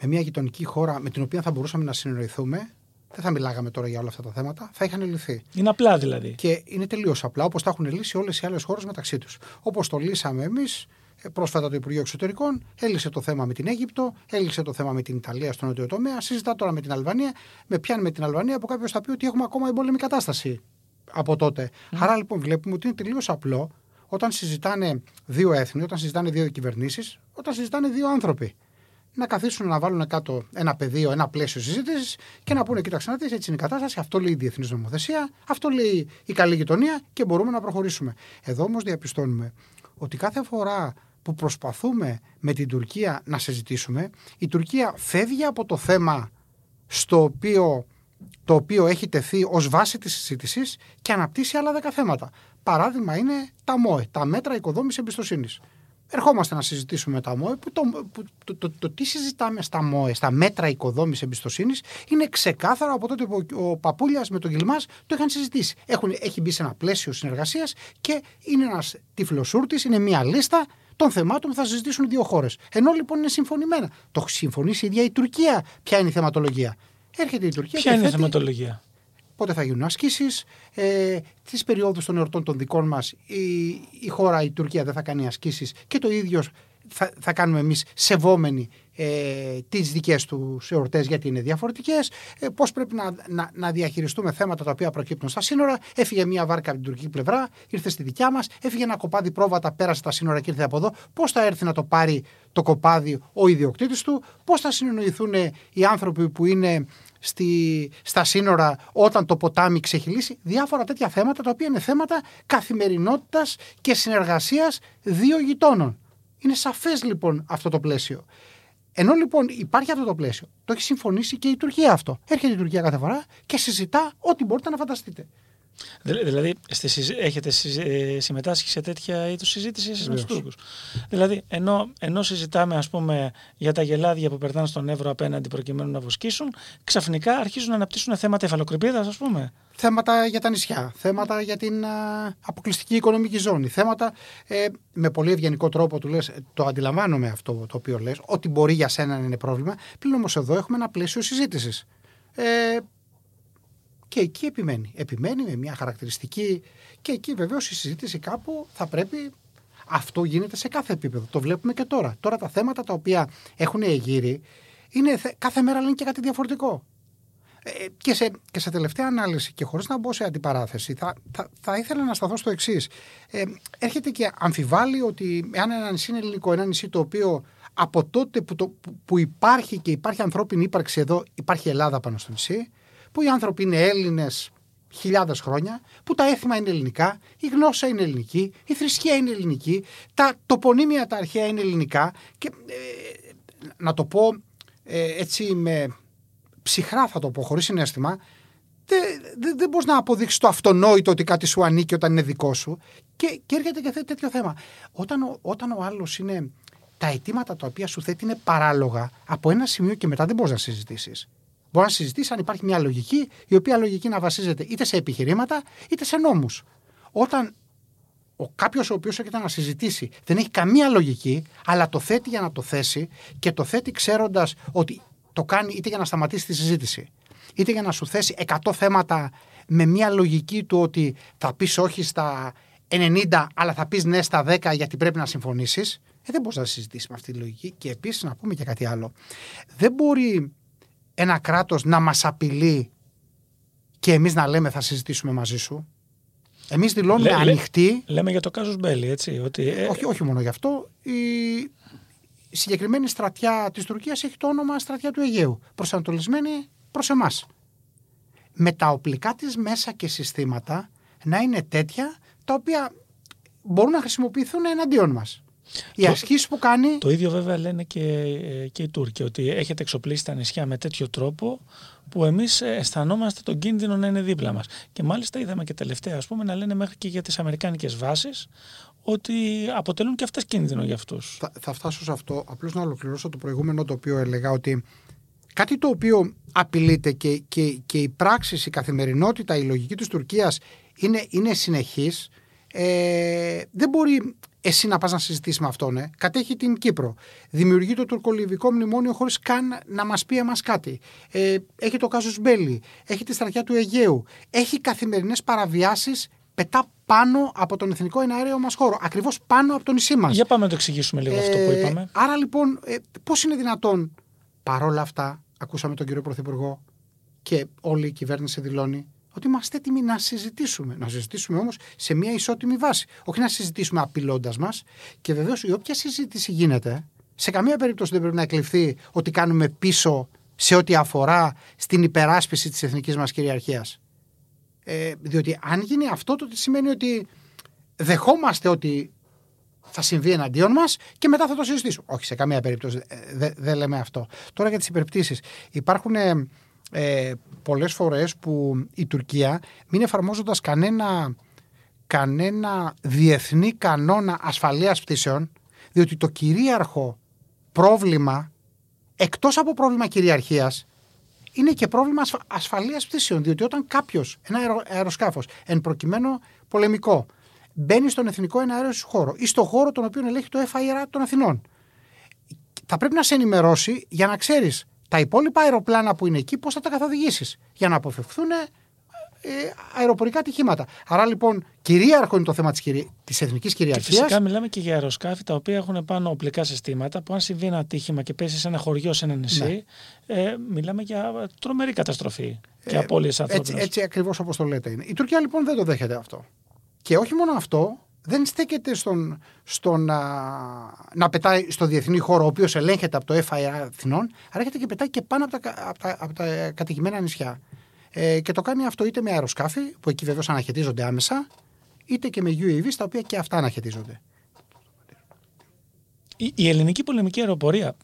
με μια γειτονική χώρα με την οποία θα μπορούσαμε να συνεννοηθούμε, δεν θα μιλάγαμε τώρα για όλα αυτά τα θέματα, θα είχαν λυθεί. Είναι απλά δηλαδή. Και είναι τελείως απλά, όπως τα έχουν λύσει όλες οι άλλες χώρες μεταξύ τους. Όπως το λύσαμε εμείς ε, πρόσφατα το Υπουργείο Εξωτερικών έλυσε το θέμα με την Αίγυπτο, έλυσε το θέμα με την Ιταλία στον νότιο τομέα, συζητά τώρα με την Αλβανία. Με πιάνει με την Αλβανία που κάποιος θα πει ότι έχουμε ακόμα εμπόλεμη κατάσταση από τότε. Mm. Άρα λοιπόν βλέπουμε ότι είναι τελείως απλό όταν συζητάνε δύο έθνη, όταν συζητάνε δύο κυβερνήσεις, όταν συζητάνε δύο άνθρωποι. Να καθίσουν να βάλουν κάτω ένα πεδίο, ένα πλαίσιο συζήτησης και να πούνε: Κοίταξε να δεις, έτσι είναι η κατάσταση. Αυτό λέει η διεθνής νομοθεσία, αυτό λέει η καλή γειτονία και μπορούμε να προχωρήσουμε. Εδώ όμως διαπιστώνουμε ότι κάθε φορά που προσπαθούμε με την Τουρκία να συζητήσουμε, η Τουρκία φεύγει από το θέμα στο οποίο, το οποίο έχει τεθεί ως βάση της συζήτησης και αναπτύσσει άλλα δέκα θέματα. Παράδειγμα είναι τα ΜΟΕ, τα μέτρα οικοδόμησης εμπιστοσύνης. Ερχόμαστε να συζητήσουμε τα ΜΟΕ, που το, που, το, το, το, τι συζητάμε στα ΜΟΕ, στα μέτρα οικοδόμησης εμπιστοσύνης, είναι ξεκάθαρο από τότε που ο, ο Παπούλιας με τον Γιλμάς το είχαν συζητήσει. Έχουν, έχει μπει σε ένα πλαίσιο συνεργασίας και είναι ένας τυφλοσούρτης, είναι μια λίστα των θεμάτων που θα συζητήσουν οι δύο χώρες. Ενώ λοιπόν είναι συμφωνημένα. Το έχει συμφωνήσει η ίδια η Τουρκία. Ποια είναι η θεματολογία; Έρχεται η Τουρκία. Ποια είναι η θεματολογία; Πότε θα γίνουν ασκήσεις, ε, τις περιόδους των εορτών των δικών μας η, η χώρα, η Τουρκία δεν θα κάνει ασκήσεις. Και το ίδιο θα, θα κάνουμε εμείς σεβόμενοι ε, τις δικές τους εορτές γιατί είναι διαφορετικές, ε, πώς πρέπει να, να, να, διαχειριστούμε θέματα τα οποία προκύπτουν στα σύνορα. Έφυγε μια βάρκα από την τουρκική πλευρά, ήρθε στη δικιά μας, έφυγε ένα κοπάδι πρόβατα, πέρασε τα σύνορα και ήρθε από εδώ. Πώς θα έρθει να το πάρει το κοπάδι ο ιδιοκτήτης του, πώς θα συνεννοηθούν οι άνθρωποι που είναι στη, στα σύνορα όταν το ποτάμι ξεχυλήσει; Διάφορα τέτοια θέματα τα οποία είναι θέματα καθημερινότητας και συνεργασίας δύο γειτόνων. Είναι σαφές λοιπόν αυτό το πλαίσιο. Ενώ λοιπόν υπάρχει αυτό το πλαίσιο, το έχει συμφωνήσει και η Τουρκία αυτό. Έρχεται η Τουρκία κάθε φορά και συζητά ό,τι μπορείτε να φανταστείτε. Δηλαδή, έχετε ε, συμμετάσχει σε τέτοια είδους συζήτησης εσείς με τους Τούρκους. Δηλαδή, ενώ, ενώ συζητάμε ας πούμε, για τα γελάδια που περνάνε στον Εύρο απέναντι προκειμένου να βοσκήσουν, ξαφνικά αρχίζουν να αναπτύσσουν θέματα εφαλοκρηπίδας, ας πούμε. Θέματα για τα νησιά, θέματα για την α, αποκλειστική οικονομική ζώνη, θέματα ε, με πολύ ευγενικό τρόπο του λες, το αντιλαμβάνομαι αυτό το οποίο λες, ότι μπορεί για σένα να είναι πρόβλημα. Πλην όμως εδώ έχουμε ένα πλαίσιο συζήτησης. Ε, και εκεί επιμένει. Επιμένει με μια χαρακτηριστική. Και εκεί βεβαίως η συζήτηση κάπου θα πρέπει. Αυτό γίνεται σε κάθε επίπεδο. Το βλέπουμε και τώρα. Τώρα τα θέματα τα οποία έχουν εγείρει είναι κάθε μέρα λένε και κάτι διαφορετικό. Ε, και, σε, και σε τελευταία ανάλυση και χωρίς να μπω σε αντιπαράθεση θα, θα, θα ήθελα να σταθώ στο εξής. Ε, έρχεται και αμφιβάλλει ότι εάν ένα νησί είναι ελληνικό, ένα νησί το οποίο από τότε που, το, που υπάρχει και υπάρχει ανθρώπινη ύπαρξη εδώ υπάρχει Ελλάδα πάνω στο νησί που οι άνθρωποι είναι Έλληνες χιλιάδες χρόνια, που τα έθιμα είναι ελληνικά, η γλώσσα είναι ελληνική, η θρησκεία είναι ελληνική, τα τοπονύμια τα αρχαία είναι ελληνικά και ε, να το πω ε, έτσι με ψυχρά θα το πω χωρίς συνέστημα δεν δε, δε μπορείς να αποδείξεις το αυτονόητο ότι κάτι σου ανήκει όταν είναι δικό σου. Και, και έρχεται και τέτοιο θέμα. Όταν, όταν ο άλλος είναι. Τα αιτήματα τα οποία σου θέτει είναι παράλογα, από ένα σημείο και μετά δεν μπορείς να συζητήσεις. Μπορεί να συζητήσει αν υπάρχει μια λογική, η οποία λογική να βασίζεται είτε σε επιχειρήματα είτε σε νόμους. Όταν ο κάποιος ο οποίος έρχεται να συζητήσει δεν έχει καμία λογική, αλλά το θέτει για να το θέσει και το θέτει ξέροντας ότι το κάνει είτε για να σταματήσει τη συζήτηση, είτε για να σου θέσει 100 θέματα με μια λογική του ότι θα πεις όχι στα 90, αλλά θα πεις ναι στα 10 γιατί πρέπει να συμφωνήσεις. Ε, δεν μπορείς να συζητήσεις με αυτή τη λογική. Και επίσης να πούμε και κάτι άλλο. Δεν μπορεί ένα κράτος να μας απειλεί και εμείς να λέμε θα συζητήσουμε μαζί σου. Εμείς δηλώνουμε Λέ, ανοιχτοί. Λέμε για το κάζος Μπέλη, έτσι. Ότι... Ε, όχι, όχι μόνο γι' αυτό. Η συγκεκριμένη στρατιά της Τουρκίας έχει το όνομα στρατιά του Αιγαίου. Προσανατολισμένη προς εμάς. Με τα οπλικά της μέσα και συστήματα να είναι τέτοια τα οποία μπορούν να χρησιμοποιηθούν εναντίον μας. Οι ασκήσεις που κάνει. Το ίδιο βέβαια λένε και, και οι Τούρκοι, ότι έχετε εξοπλίσει τα νησιά με τέτοιο τρόπο που εμείς αισθανόμαστε τον κίνδυνο να είναι δίπλα μας. Και μάλιστα είδαμε και τελευταία, ας πούμε, να λένε μέχρι και για τις Αμερικάνικες βάσεις ότι αποτελούν και αυτές κίνδυνο για αυτούς. Θα, θα φτάσω σε αυτό. Απλώς να ολοκληρώσω το προηγούμενο το οποίο έλεγα ότι κάτι το οποίο απειλείται και, και, και η πράξη, η καθημερινότητα, η λογική της Τουρκίας είναι, είναι συνεχής. Ε, δεν μπορεί εσύ να πας να συζητήσεις με αυτόν. Ε. Κατέχει την Κύπρο. Δημιουργεί το τουρκολιβικό μνημόνιο χωρίς καν να μας πει εμάς κάτι. Ε, έχει το Κάζος Μπέλι. Έχει τη στρατιά του Αιγαίου. Έχει καθημερινές παραβιάσεις. Πετά πάνω από τον εθνικό εναέριο μας χώρο. Ακριβώς πάνω από το νησί μας. Για πάμε να το εξηγήσουμε λίγο αυτό που ε, είπαμε. Άρα λοιπόν, ε, πώς είναι δυνατόν παρόλα αυτά, ακούσαμε τον κύριο Πρωθυπουργό και όλη η κυβέρνηση δηλώνει ότι είμαστε έτοιμοι να συζητήσουμε. Να συζητήσουμε όμως σε μια ισότιμη βάση. Όχι να συζητήσουμε απειλώντας μας. Και βεβαίως η όποια συζήτηση γίνεται, σε καμία περίπτωση δεν πρέπει να εκλειφθεί ότι κάνουμε πίσω σε ό,τι αφορά στην υπεράσπιση της εθνικής μας κυριαρχίας. Ε, διότι αν γίνει αυτό, τότε σημαίνει ότι δεχόμαστε ότι θα συμβεί εναντίον μας και μετά θα το συζητήσουμε. Όχι, σε καμία περίπτωση δεν δε λέμε αυτό. Τώρα για τις υπερπτήσεις. Υπάρχουν ε, ε, πολλές φορές που η Τουρκία μην εφαρμόζοντας κανένα, κανένα διεθνή κανόνα ασφαλείας πτήσεων διότι το κυρίαρχο πρόβλημα εκτός από πρόβλημα κυριαρχίας είναι και πρόβλημα ασφαλείας πτήσεων διότι όταν κάποιος, ένα αεροσκάφος εν προκειμένου πολεμικό μπαίνει στον εθνικό εναέριο χώρο ή στον χώρο τον οποίο ελέγχει το FIR των Αθηνών θα πρέπει να σε ενημερώσει για να ξέρεις τα υπόλοιπα αεροπλάνα που είναι εκεί πώς θα τα καθοδηγήσεις για να αποφευχθούν ε, αεροπορικά ατυχήματα. Άρα λοιπόν κυρίαρχο είναι το θέμα της εθνικής κυριαρχίας. Φυσικά μιλάμε και για αεροσκάφη τα οποία έχουν πάνω οπλικά συστήματα που αν συμβεί ένα ατύχημα και πέσει σε ένα χωριό, σε ένα νησί, ναι. ε, μιλάμε για τρομερή καταστροφή και ε, απώλειες ανθρώπινε. Έτσι, έτσι ακριβώς όπως το λέτε είναι. Η Τουρκία λοιπόν δεν το δέχεται αυτό. Και όχι μόνο αυτό, δεν στέκεται στον, στο να, να πετάει στο διεθνή χώρο, ο οποίος ελέγχεται από το FIA Αθηνών, αλλά έρχεται και πετάει και πάνω από τα, από τα, από τα κατοικημένα νησιά. Ε, και το κάνει αυτό είτε με αεροσκάφη, που εκεί βεβαίως αναχαιτίζονται άμεσα, είτε και με UAV, τα οποία και αυτά αναχαιτίζονται. Η, η ελληνική πολεμική αεροπορία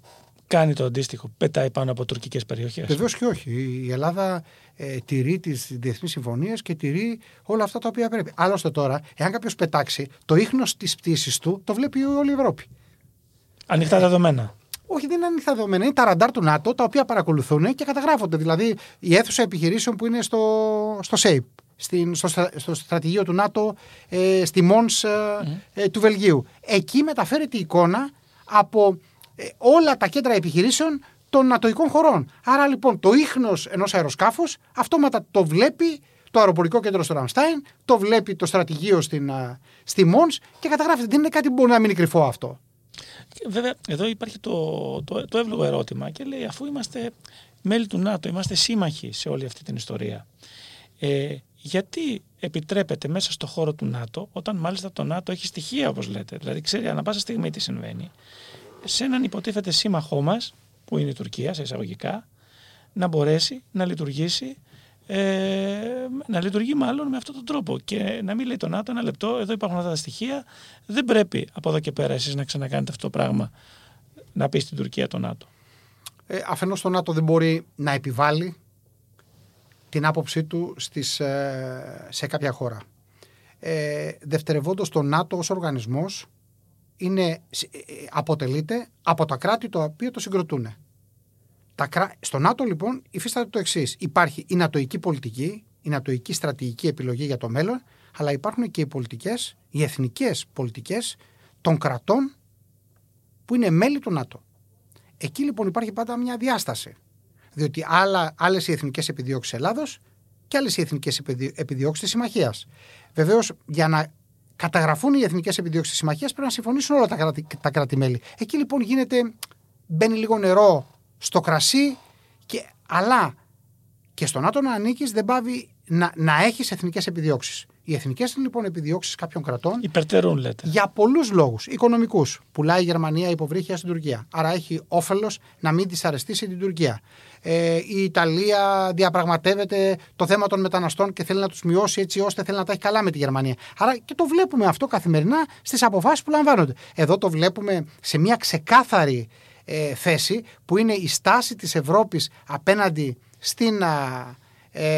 κάνει το αντίστοιχο, πετάει πάνω από τουρκικές περιοχές. Βεβαίως και όχι. Η Ελλάδα ε, τηρεί τις διεθνείς συμφωνίες και τηρεί όλα αυτά τα οποία πρέπει. Άλλωστε τώρα, εάν κάποιος πετάξει, το ίχνος της πτήσης του το βλέπει όλη η Ευρώπη. Ανοιχτά δεδομένα. Όχι, δεν είναι ανοιχτά δεδομένα. Είναι τα ραντάρ του ΝΑΤΟ τα οποία παρακολουθούν και καταγράφονται. Δηλαδή η αίθουσα επιχειρήσεων που είναι στο, στο ΣΕΙΠ, στην, στο, στο στρατηγείο του ΝΑΤΟ, ε, στη Μόνς ε, ε, του Βελγίου. Εκεί μεταφέρεται η εικόνα από ε, όλα τα κέντρα επιχειρήσεων των νατοικών χωρών. Άρα λοιπόν το ίχνος ενός αεροσκάφους αυτόματα το βλέπει το αεροπορικό κέντρο στο Ραμστάιν, το βλέπει το στρατηγείο στην, στη Μόνς και καταγράφεται. Δεν είναι κάτι που μπορεί να μείνει κρυφό αυτό. Βέβαια, εδώ υπάρχει το, το, το εύλογο ερώτημα και λέει αφού είμαστε μέλη του ΝΑΤΟ, είμαστε σύμμαχοι σε όλη αυτή την ιστορία. Ε, γιατί επιτρέπεται μέσα στο χώρο του ΝΑΤΟ, όταν μάλιστα το ΝΑΤΟ έχει στοιχεία όπως λέτε, δηλαδή ξέρει ανά πάσα στιγμή τι συμβαίνει, σε έναν υποτίθεται σύμμαχό μας, που είναι η Τουρκία σε εισαγωγικά, να μπορέσει να λειτουργήσει ε, να λειτουργεί μάλλον με αυτόν τον τρόπο και να μην λέει το ΝΑΤΟ ένα λεπτό, εδώ υπάρχουν αυτά τα στοιχεία, δεν πρέπει από εδώ και πέρα εσείς να ξανακάνετε αυτό το πράγμα, να πεις στην Τουρκία το ΝΑΤΟ. Ε, αφενός το ΝΑΤΟ δεν μπορεί να επιβάλλει την άποψή του στις, ε, σε κάποια χώρα. Ε, δευτερευόντως το ΝΑΤΟ ως οργανισμός είναι, ε, αποτελείται από τα κράτη τα οποία το συγκροτούν. Τα, στο ΝΑΤΟ λοιπόν υφίσταται το εξής. Υπάρχει η νατοική πολιτική, η νατοική στρατηγική επιλογή για το μέλλον, αλλά υπάρχουν και οι πολιτικές, οι εθνικές πολιτικές των κρατών που είναι μέλη του ΝΑΤΟ. Εκεί λοιπόν υπάρχει πάντα μια διάσταση. Διότι άλλες οι εθνικές επιδιώξεις Ελλάδος και άλλες οι εθνικές επιδιώξεις της Συμμαχίας. Βεβαίως, για να καταγραφούν οι εθνικές επιδιώξεις της Συμμαχίας πρέπει να συμφωνήσουν όλα τα, κράτη, τα κράτη-μέλη. Εκεί λοιπόν γίνεται, μπαίνει λίγο νερό στο κρασί, και, αλλά και στο ΝΑΤΟ να ανήκεις δεν πάβει να, να έχεις εθνικές επιδιώξεις. Οι εθνικές λοιπόν επιδιώξεις κάποιων κρατών. Υπερτερούν, λέτε. Για πολλούς λόγους. Οικονομικούς. Πουλάει η Γερμανία υποβρύχια στην Τουρκία. Άρα έχει όφελος να μην δυσαρεστήσει την Τουρκία. Ε, η Ιταλία διαπραγματεύεται το θέμα των μεταναστών και θέλει να τους μειώσει έτσι ώστε θέλει να τα έχει καλά με τη Γερμανία. Άρα και το βλέπουμε αυτό καθημερινά στις αποφάσεις που λαμβάνονται. Εδώ το βλέπουμε σε μια ξεκάθαρη ε, θέση που είναι η στάση της Ευρώπης απέναντι στην, ε,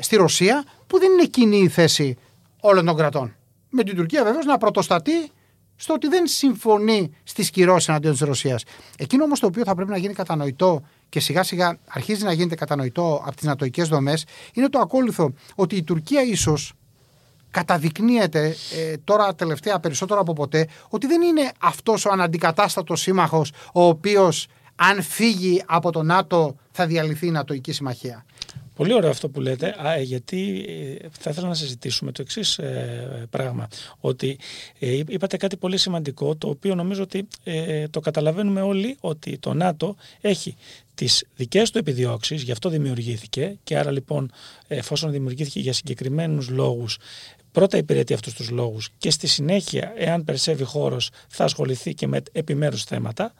στη Ρωσία που δεν είναι κοινή η θέση όλων των κρατών. Με την Τουρκία βεβαίως να πρωτοστατεί στο ότι δεν συμφωνεί στις κυρώσεις εναντίον της Ρωσίας. Εκείνο όμως το οποίο θα πρέπει να γίνει κατανοητό και σιγά σιγά αρχίζει να γίνεται κατανοητό από τις νατοικέ δομές είναι το ακόλουθο ότι η Τουρκία ίσως καταδεικνύεται ε, τώρα τελευταία περισσότερο από ποτέ ότι δεν είναι αυτός ο αναντικατάστατος σύμμαχος ο οποίος αν φύγει από το ΝΑΤΟ θα διαλυθεί η Νατοική Συμμαχία. Πολύ ωραίο αυτό που λέτε, α, γιατί ε, θα ήθελα να συζητήσουμε το εξής ε, πράγμα. Ότι ε, είπατε κάτι πολύ σημαντικό, το οποίο νομίζω ότι το καταλαβαίνουμε όλοι, ότι το ΝΑΤΟ έχει τις δικές του επιδιώξεις, γι' αυτό δημιουργήθηκε και άρα λοιπόν εφόσον δημιουργήθηκε για συγκεκριμένους λόγους πρώτα υπηρετεί αυτούς τους λόγους και στη συνέχεια, εάν περσεύει χώρος, θα ασχοληθεί και με επιμέρους θέματα.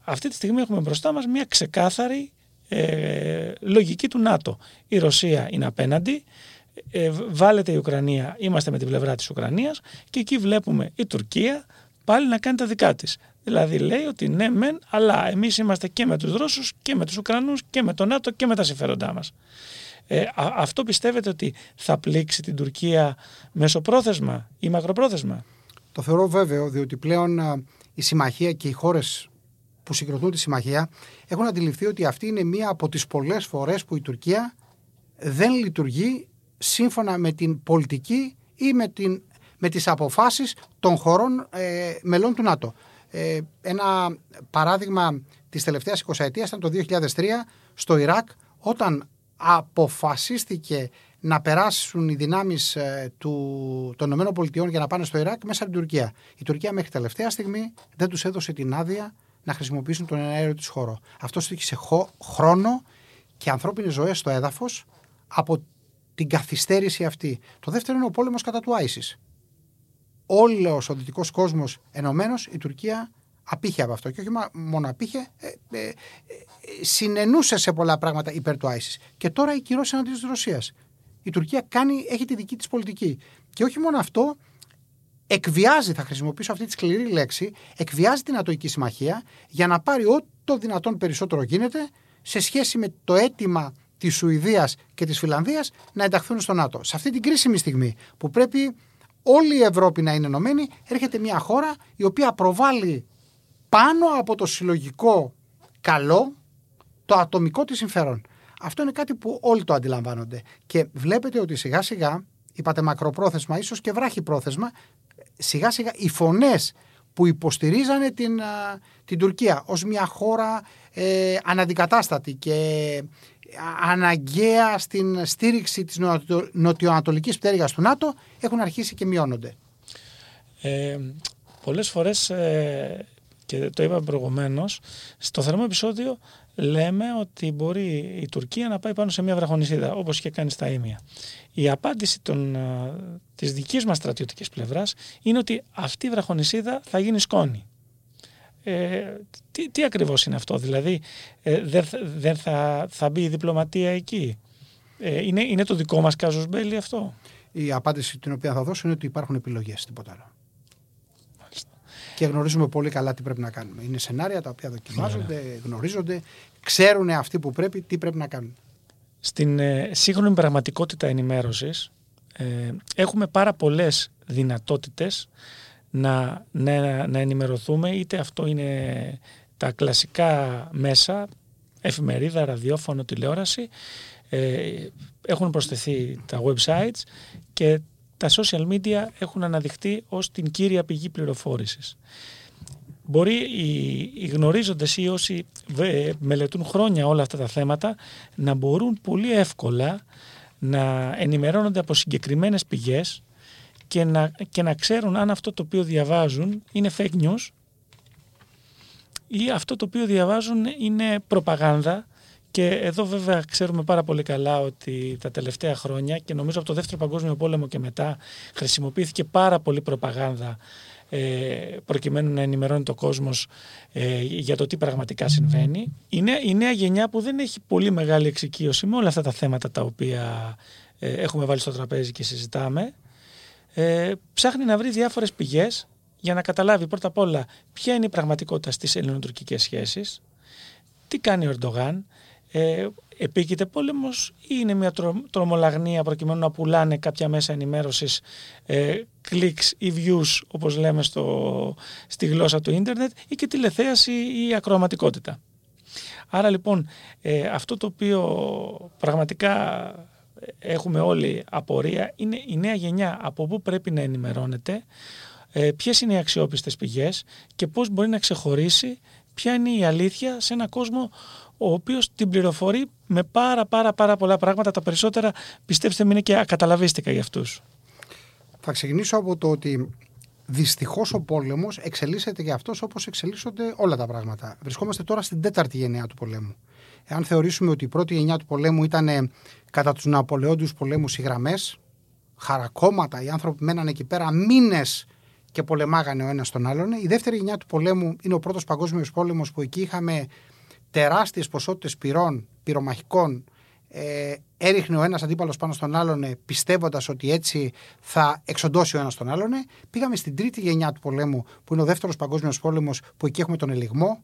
Αυτή τη στιγμή έχουμε μπροστά μας μια ξεκάθαρη ε, λογική του ΝΑΤΟ. Η Ρωσία είναι απέναντι, ε, βάλετε η Ουκρανία, είμαστε με την πλευρά της Ουκρανίας και εκεί βλέπουμε η Τουρκία πάλι να κάνει τα δικά της. Δηλαδή λέει ότι ναι μεν, αλλά εμείς είμαστε και με τους Ρώσους και με τους Ουκρανούς και με το ΝΑΤΟ και με τα συμφέροντά μας. Ε, αυτό πιστεύετε ότι θα πλήξει την Τουρκία μεσοπρόθεσμα ή μακροπρόθεσμα; Το θεωρώ βέβαιο, διότι πλέον η συμμαχία και οι χώρες που συγκροτούν τη συμμαχία έχουν αντιληφθεί ότι αυτή είναι μία από τις πολλές φορές που η Τουρκία δεν λειτουργεί σύμφωνα με την πολιτική ή με, την, με τις αποφάσεις των χωρών ε, μελών του ΝΑΤΟ. Ε, ένα παράδειγμα της τελευταίας 20 ετίας ήταν το 2003 στο Ιράκ όταν αποφασίστηκε να περάσουν οι δυνάμεις ε, των ΗΠΑ για να πάνε στο Ιράκ μέσα από την Τουρκία. Η Τουρκία μέχρι τελευταία στιγμή δεν τους έδωσε την άδεια να χρησιμοποιήσουν τον αέριο της χώρο. Αυτό στήχησε χρόνο και ανθρώπινε ζωέ στο έδαφος από την καθυστέρηση αυτή. Το δεύτερο είναι ο πόλεμος κατά του Άισις. Όλος ο δυτικός κόσμος ενωμένος, η Τουρκία απήχε από αυτό. Και όχι μόνο απήχε, ε, ε, ε, συνενούσε σε πολλά πράγματα υπέρ του Άισις. Και τώρα η κυρώσει εναντίον της Ρωσίας. Η Τουρκία κάνει, έχει τη δική της πολιτική. Και όχι μόνο αυτό, εκβιάζει, θα χρησιμοποιήσω αυτή τη σκληρή λέξη, εκβιάζει την Ατοική Συμμαχία για να πάρει ό,τι το δυνατόν περισσότερο γίνεται σε σχέση με το αίτημα της Σουηδίας και της Φιλανδίας να ενταχθούν στο ΝΑΤΟ. Σε αυτή την κρίσιμη στιγμή που πρέπει όλη η Ευρώπη να είναι ενωμένη, έρχεται μια χώρα η οποία προβάλλει πάνω από το συλλογικό καλό το ατομικό της συμφέρον. Αυτό είναι κάτι που όλοι το αντιλαμβάνονται. Και βλέπετε ότι σιγά σιγά, είπατε μακροπρόθεσμα, ίσως και βράχη πρόθεσμα, σιγά σιγά οι φωνές που υποστηρίζανε την, την Τουρκία ως μια χώρα ε, αναντικατάστατη και αναγκαία στην στήριξη της νοτιοανατολικής πτέρυγας του ΝΑΤΟ έχουν αρχίσει και μειώνονται. Ε, πολλές φορές, ε, και το είπαμε προηγουμένως, στο θερμό επεισόδιο λέμε ότι μπορεί η Τουρκία να πάει πάνω σε μια βραχονισίδα, όπως και κάνει στα Ήμια. Η απάντηση των, ε, της δικής μας στρατιωτικής πλευράς είναι ότι αυτή η βραχονισίδα θα γίνει σκόνη. Ε, τι, τι ακριβώς είναι αυτό, δηλαδή ε, δεν, θα, θα μπει η διπλωματία εκεί; Ε, είναι, είναι το δικό μας κάζος μπέλι αυτό; Η απάντηση την οποία θα δώσω είναι ότι υπάρχουν επιλογές, τίποτα άλλο. Και γνωρίζουμε πολύ καλά τι πρέπει να κάνουμε. Είναι σενάρια τα οποία δοκιμάζονται, γνωρίζονται, ξέρουν αυτοί που πρέπει τι πρέπει να κάνουν. Στην ε, σύγχρονη πραγματικότητα ενημέρωσης ε, έχουμε πάρα πολλές δυνατότητες να, να, να ενημερωθούμε είτε αυτό είναι τα κλασικά μέσα, εφημερίδα, ραδιόφωνο, τηλεόραση, ε, έχουν προσθεθεί τα websites και τα social media έχουν αναδειχθεί ως την κύρια πηγή πληροφόρησης. Μπορεί οι, οι γνωρίζοντες ή όσοι μελετούν χρόνια όλα αυτά τα θέματα να μπορούν πολύ εύκολα να ενημερώνονται από συγκεκριμένες πηγές και να, και να ξέρουν αν αυτό το οποίο διαβάζουν είναι fake news ή αυτό το οποίο διαβάζουν είναι προπαγάνδα και εδώ βέβαια ξέρουμε πάρα πολύ καλά ότι τα τελευταία χρόνια και νομίζω από το Δεύτερο Παγκόσμιο Πόλεμο και μετά χρησιμοποιήθηκε πάρα πολύ προπαγάνδα ε, προκειμένου να ενημερώνει το κόσμος ε, για το τι πραγματικά συμβαίνει. Είναι η νέα γενιά που δεν έχει πολύ μεγάλη εξοικείωση με όλα αυτά τα θέματα τα οποία ε, έχουμε βάλει στο τραπέζι και συζητάμε ε, ψάχνει να βρει διάφορες πηγές για να καταλάβει πρώτα απ' όλα ποια είναι η πραγματικότητα στις ελληνοτουρκικές σχέσεις, τι κάνει ο Ερντογάν, ε, επίκειται πόλεμος ή είναι μια τρομολαγνία προκειμένου να πουλάνε κάποια μέσα ενημέρωσης ε, clicks ή views όπως λέμε στο, στη γλώσσα του ίντερνετ ή και τηλεθέαση ή ακροαματικότητα. Άρα λοιπόν ε, αυτό το οποίο πραγματικά έχουμε όλοι απορία είναι η νέα γενιά από πού πρέπει να ενημερώνεται, ε, ποιες είναι οι αξιόπιστες πηγές και πώς μπορεί να ξεχωρίσει ποια είναι η αλήθεια σε έναν κόσμο ο οποίος την πληροφορεί με πάρα πάρα πάρα πολλά πράγματα. Τα περισσότερα πιστέψτε με είναι και ακαταλαβίστηκα για αυτούς. Θα ξεκινήσω από το ότι δυστυχώς ο πόλεμος εξελίσσεται για αυτό όπως εξελίσσονται όλα τα πράγματα. Βρισκόμαστε τώρα στην τέταρτη γενιά του πολέμου. Εάν θεωρήσουμε ότι η πρώτη γενιά του πολέμου ήταν κατά τους Ναπολεόντιους πολέμους οι γραμμές, χαρακόμματα, οι άνθρωποι μέναν εκεί πέρα μήνες και πολεμάγανε ο ένας τον άλλον. Η δεύτερη γενιά του πολέμου είναι ο πρώτος παγκόσμιος πόλεμος που εκεί είχαμε τεράστιες ποσότητες πυρών, πυρομαχικών. Ε, έριχνε ο ένας αντίπαλος πάνω στον άλλον πιστεύοντας ότι έτσι θα εξοντώσει ο ένας τον άλλον. Πήγαμε στην τρίτη γενιά του πολέμου που είναι ο δεύτερος παγκόσμιος πόλεμος που εκεί έχουμε τον ελιγμό,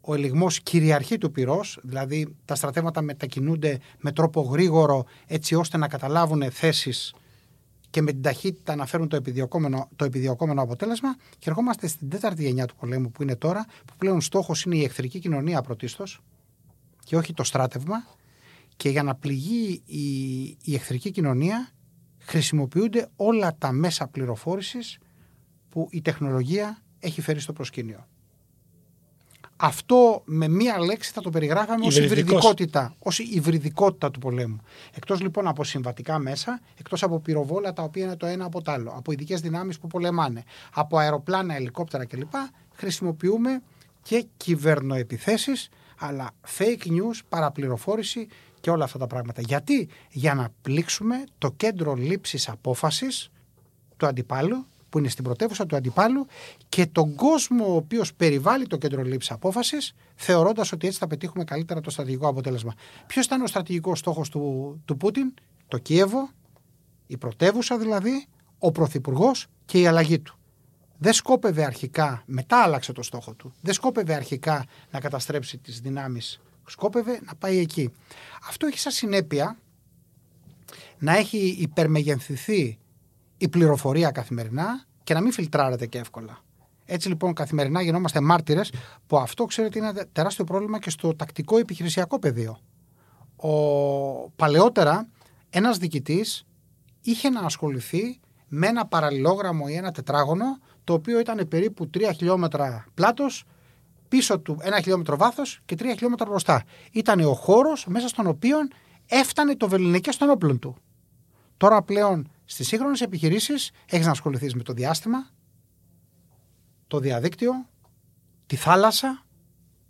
ο ελιγμός κυριαρχεί του πυρός, δηλαδή τα στρατεύματα μετακινούνται με τρόπο γρήγορο έτσι ώστε να καταλάβουν θέσεις και με την ταχύτητα να φέρουν το επιδιωκόμενο, το επιδιωκόμενο αποτέλεσμα. Και ερχόμαστε στην τέταρτη γενιά του πολέμου που είναι τώρα, που πλέον στόχος είναι η εχθρική κοινωνία πρωτίστως και όχι το στράτευμα. Και για να πληγεί η, η εχθρική κοινωνία χρησιμοποιούνται όλα τα μέσα πληροφόρησης που η τεχνολογία έχει φέρει στο προσκήνιο. Αυτό με μία λέξη θα το περιγράφαμε ως υβριδικότητα, ως υβριδικότητα του πολέμου. Εκτός λοιπόν από συμβατικά μέσα, εκτός από πυροβόλα τα οποία είναι το ένα από το άλλο, από ειδικές δυνάμεις που πολεμάνε, από αεροπλάνα, ελικόπτερα κλπ. Χρησιμοποιούμε και κυβερνοεπιθέσεις, αλλά fake news, παραπληροφόρηση και όλα αυτά τα πράγματα. Γιατί; Για να πλήξουμε το κέντρο λήψης απόφασης του αντιπάλου που είναι στην πρωτεύουσα του αντιπάλου και τον κόσμο ο οποίος περιβάλλει το κέντρο λήψης απόφασης, θεωρώντας ότι έτσι θα πετύχουμε καλύτερα το στρατηγικό αποτέλεσμα. Ποιος ήταν ο στρατηγικός στόχος του, του Πούτιν, το Κίεβο, η πρωτεύουσα δηλαδή, ο Πρωθυπουργός και η αλλαγή του. Δεν σκόπευε αρχικά, μετά άλλαξε το στόχο του, δεν σκόπευε αρχικά να καταστρέψει τις δυνάμεις, σκόπευε να πάει εκεί. Αυτό έχει σαν συνέπεια να έχει υπερμεγενθηθεί η πληροφορία καθημερινά και να μην φιλτράρεται και εύκολα. Έτσι λοιπόν καθημερινά γινόμαστε μάρτυρες που αυτό ξέρετε είναι ένα τεράστιο πρόβλημα και στο τακτικό επιχειρησιακό πεδίο. Ο... Παλαιότερα ένας διοικητής είχε να ασχοληθεί με ένα παραλληλόγραμμο ή ένα τετράγωνο το οποίο ήταν περίπου 3 χιλιόμετρα πλάτος, πίσω του 1 χιλιόμετρο βάθος και 3 χιλιόμετρα μπροστά. Ήταν ο χώρος μέσα στον οποίο έφτανε το βεληνικές των όπλων του. Τώρα πλέον στις σύγχρονες επιχειρήσεις έχεις να ασχοληθείς με το διάστημα, το διαδίκτυο, τη θάλασσα,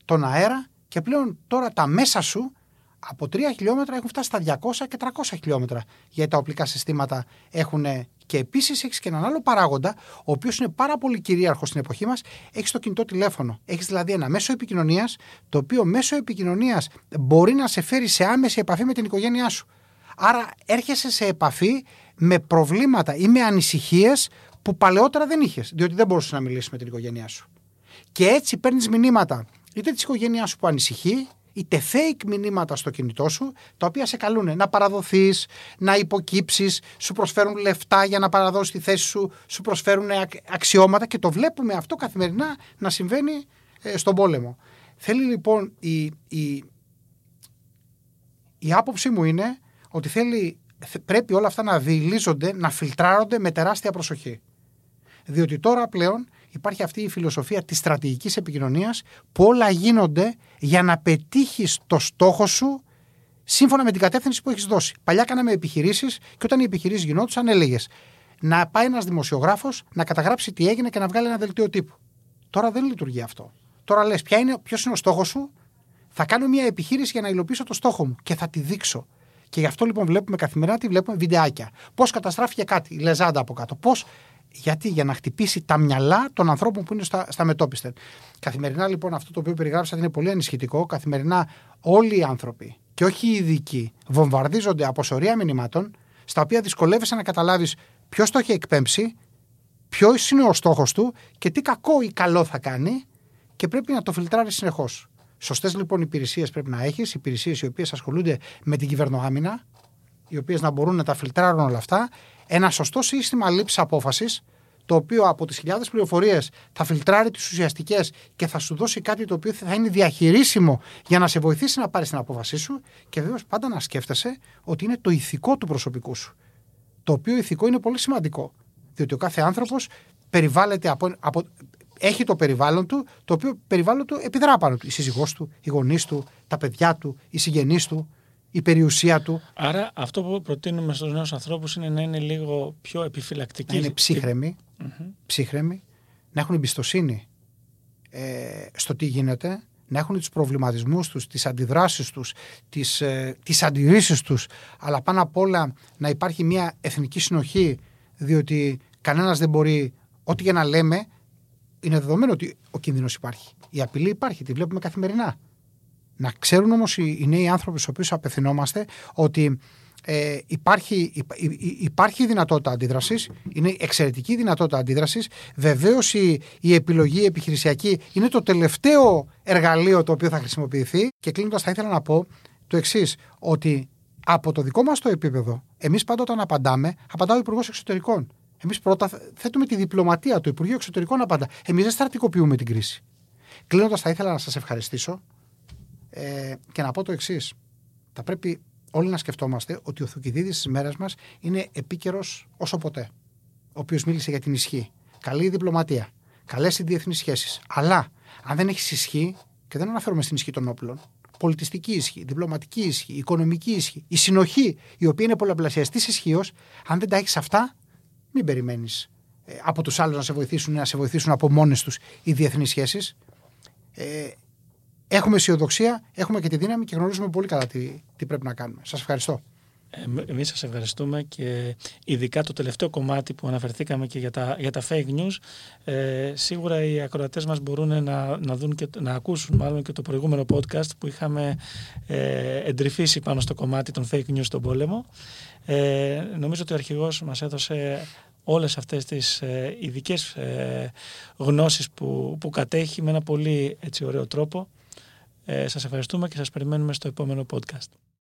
τον αέρα και πλέον τώρα τα μέσα σου από 3 χιλιόμετρα έχουν φτάσει στα 200 και 300 χιλιόμετρα. Γιατί τα οπλικά συστήματα έχουν. Και επίσης έχεις και έναν άλλο παράγοντα, ο οποίος είναι πάρα πολύ κυρίαρχος στην εποχή μας. Έχεις το κινητό τηλέφωνο. Έχεις δηλαδή ένα μέσο επικοινωνίας, το οποίο μέσο επικοινωνίας μπορεί να σε φέρει σε άμεση επαφή με την οικογένειά σου. Άρα έρχεσαι σε επαφή με προβλήματα ή με ανησυχίες που παλαιότερα δεν είχες, διότι δεν μπορούσες να μιλήσεις με την οικογένειά σου. Και έτσι παίρνεις μηνύματα είτε της οικογένειάς σου που ανησυχεί, είτε fake μηνύματα στο κινητό σου, τα οποία σε καλούν να παραδοθείς, να υποκύψεις, σου προσφέρουν λεφτά για να παραδώσεις τη θέση σου, σου προσφέρουν αξιώματα και το βλέπουμε αυτό καθημερινά να συμβαίνει ε, στον πόλεμο. Θέλει λοιπόν η, η, η άποψή μου είναι ότι θέλει, πρέπει όλα αυτά να διηλίζονται, να φιλτράρονται με τεράστια προσοχή. Διότι τώρα πλέον υπάρχει αυτή η φιλοσοφία της στρατηγικής επικοινωνίας που όλα γίνονται για να πετύχεις το στόχο σου σύμφωνα με την κατεύθυνση που έχεις δώσει. Παλιά κάναμε επιχειρήσεις και όταν οι επιχειρήσεις γινόντουσαν έλεγες να πάει ένας δημοσιογράφος να καταγράψει τι έγινε και να βγάλει ένα δελτίο τύπου. Τώρα δεν λειτουργεί αυτό. Τώρα λες ποιο είναι, ποιος είναι ο στόχος σου, θα κάνω μια επιχείρηση για να υλοποιήσω το στόχο μου και θα τη δείξω. Και γι' αυτό λοιπόν βλέπουμε καθημερινά τι βλέπουμε βιντεάκια. Πώς καταστράφηκε κάτι, η λεζάντα από κάτω. Πώς γιατί, για να χτυπήσει τα μυαλά των ανθρώπων που είναι στα, στα μετόπιστα. Καθημερινά λοιπόν αυτό το οποίο περιγράψατε είναι πολύ ανησυχητικό. Καθημερινά όλοι οι άνθρωποι και όχι οι ειδικοί βομβαρδίζονται από σωρία μηνυμάτων στα οποία δυσκολεύεσαι να καταλάβεις ποιος το έχει εκπέμψει, ποιος είναι ο στόχος του και τι κακό ή καλό θα κάνει και πρέπει να το φιλτράρεις συνεχώς. Σωστές λοιπόν υπηρεσίες πρέπει να έχεις, υπηρεσίες οι οποίες ασχολούνται με την κυβερνοάμυνα, οι οποίες να μπορούν να τα φιλτράρουν όλα αυτά ένα σωστό σύστημα λήψης απόφασης, το οποίο από τις χιλιάδες πληροφορίες θα φιλτράρει τις ουσιαστικές και θα σου δώσει κάτι το οποίο θα είναι διαχειρίσιμο για να σε βοηθήσει να πάρεις την απόφασή σου. Και βεβαίως πάντα να σκέφτεσαι ότι είναι το ηθικό του προσωπικού σου. Το οποίο ηθικό είναι πολύ σημαντικό. Διότι ο κάθε άνθρωπος περιβάλλεται από, από, έχει το περιβάλλον του, το οποίο περιβάλλον του επιδρά πάνω του. Η σύζυγός του, οι γονείς του, τα παιδιά του, οι συγγενείς του η περιουσία του. Άρα αυτό που προτείνουμε στους νέους ανθρώπους είναι να είναι λίγο πιο επιφυλακτικοί. Να είναι ψύχρεμοι, ψύχρεμοι να έχουν εμπιστοσύνη ε, στο τι γίνεται, να έχουν τους προβληματισμούς τους, τις αντιδράσεις τους, τις, ε, τις αντιρρήσεις τους, αλλά πάνω απ' όλα να υπάρχει μια εθνική συνοχή, διότι κανένας δεν μπορεί, ό,τι για να λέμε, είναι δεδομένο ότι ο κίνδυνος υπάρχει. Η απειλή υπάρχει, τη βλέπουμε καθημερινά. Να ξέρουν όμως οι, νέοι άνθρωποι στους οποίους απευθυνόμαστε ότι ε, υπάρχει, υπάρχει δυνατότητα αντίδρασης, είναι εξαιρετική δυνατότητα αντίδρασης. Βεβαίως η, η επιλογή επιχειρησιακή είναι το τελευταίο εργαλείο το οποίο θα χρησιμοποιηθεί. Και κλείνοντας, θα ήθελα να πω το εξής, ότι από το δικό μας το επίπεδο, εμείς πάντα όταν απαντάμε, απαντάει ο Υπουργός Εξωτερικών. Εμείς πρώτα θέτουμε τη διπλωματία του Υπουργείου Εξωτερικών απαντά. Εμείς δεν στρατικοποιούμε την κρίση. Κλείνοντας, θα ήθελα να σας ευχαριστήσω ε, και να πω το εξής. Θα πρέπει όλοι να σκεφτόμαστε ότι ο Θουκυδίδης στις μέρες μας είναι επίκαιρος όσο ποτέ. Ο οποίος μίλησε για την ισχύ. Καλή διπλωματία. Καλές οι διεθνείς σχέσεις. Αλλά αν δεν έχεις ισχύ, και δεν αναφέρομαι στην ισχύ των όπλων, πολιτιστική ισχύ, διπλωματική ισχύ, οικονομική ισχύ, η συνοχή, η οποία είναι πολλαπλασιαστής ισχύως, αν δεν τα έχεις αυτά, μην περιμένεις ε, από τους άλλους να σε βοηθήσουν, να σε βοηθήσουν από μόνες τους οι διεθνείς σχέσεις. Ε, έχουμε αισιοδοξία, έχουμε και τη δύναμη και γνωρίζουμε πολύ καλά τι, τι πρέπει να κάνουμε. Σας ευχαριστώ. Ε, εμείς σας ευχαριστούμε και ειδικά το τελευταίο κομμάτι που αναφερθήκαμε και για τα, για τα fake news ε, σίγουρα οι ακροατές μας μπορούν να, να, δουν και, να ακούσουν μάλλον και το προηγούμενο podcast που είχαμε ε, εντρυφήσει πάνω στο κομμάτι των fake news στον πόλεμο. Ε, νομίζω ότι ο αρχηγός μας έδωσε όλες αυτές τις ε, ειδικές ε, γνώσεις που, που κατέχει με ένα πολύ έτσι, ωραίο τρόπο. Ε, σας ευχαριστούμε και σας περιμένουμε στο επόμενο podcast.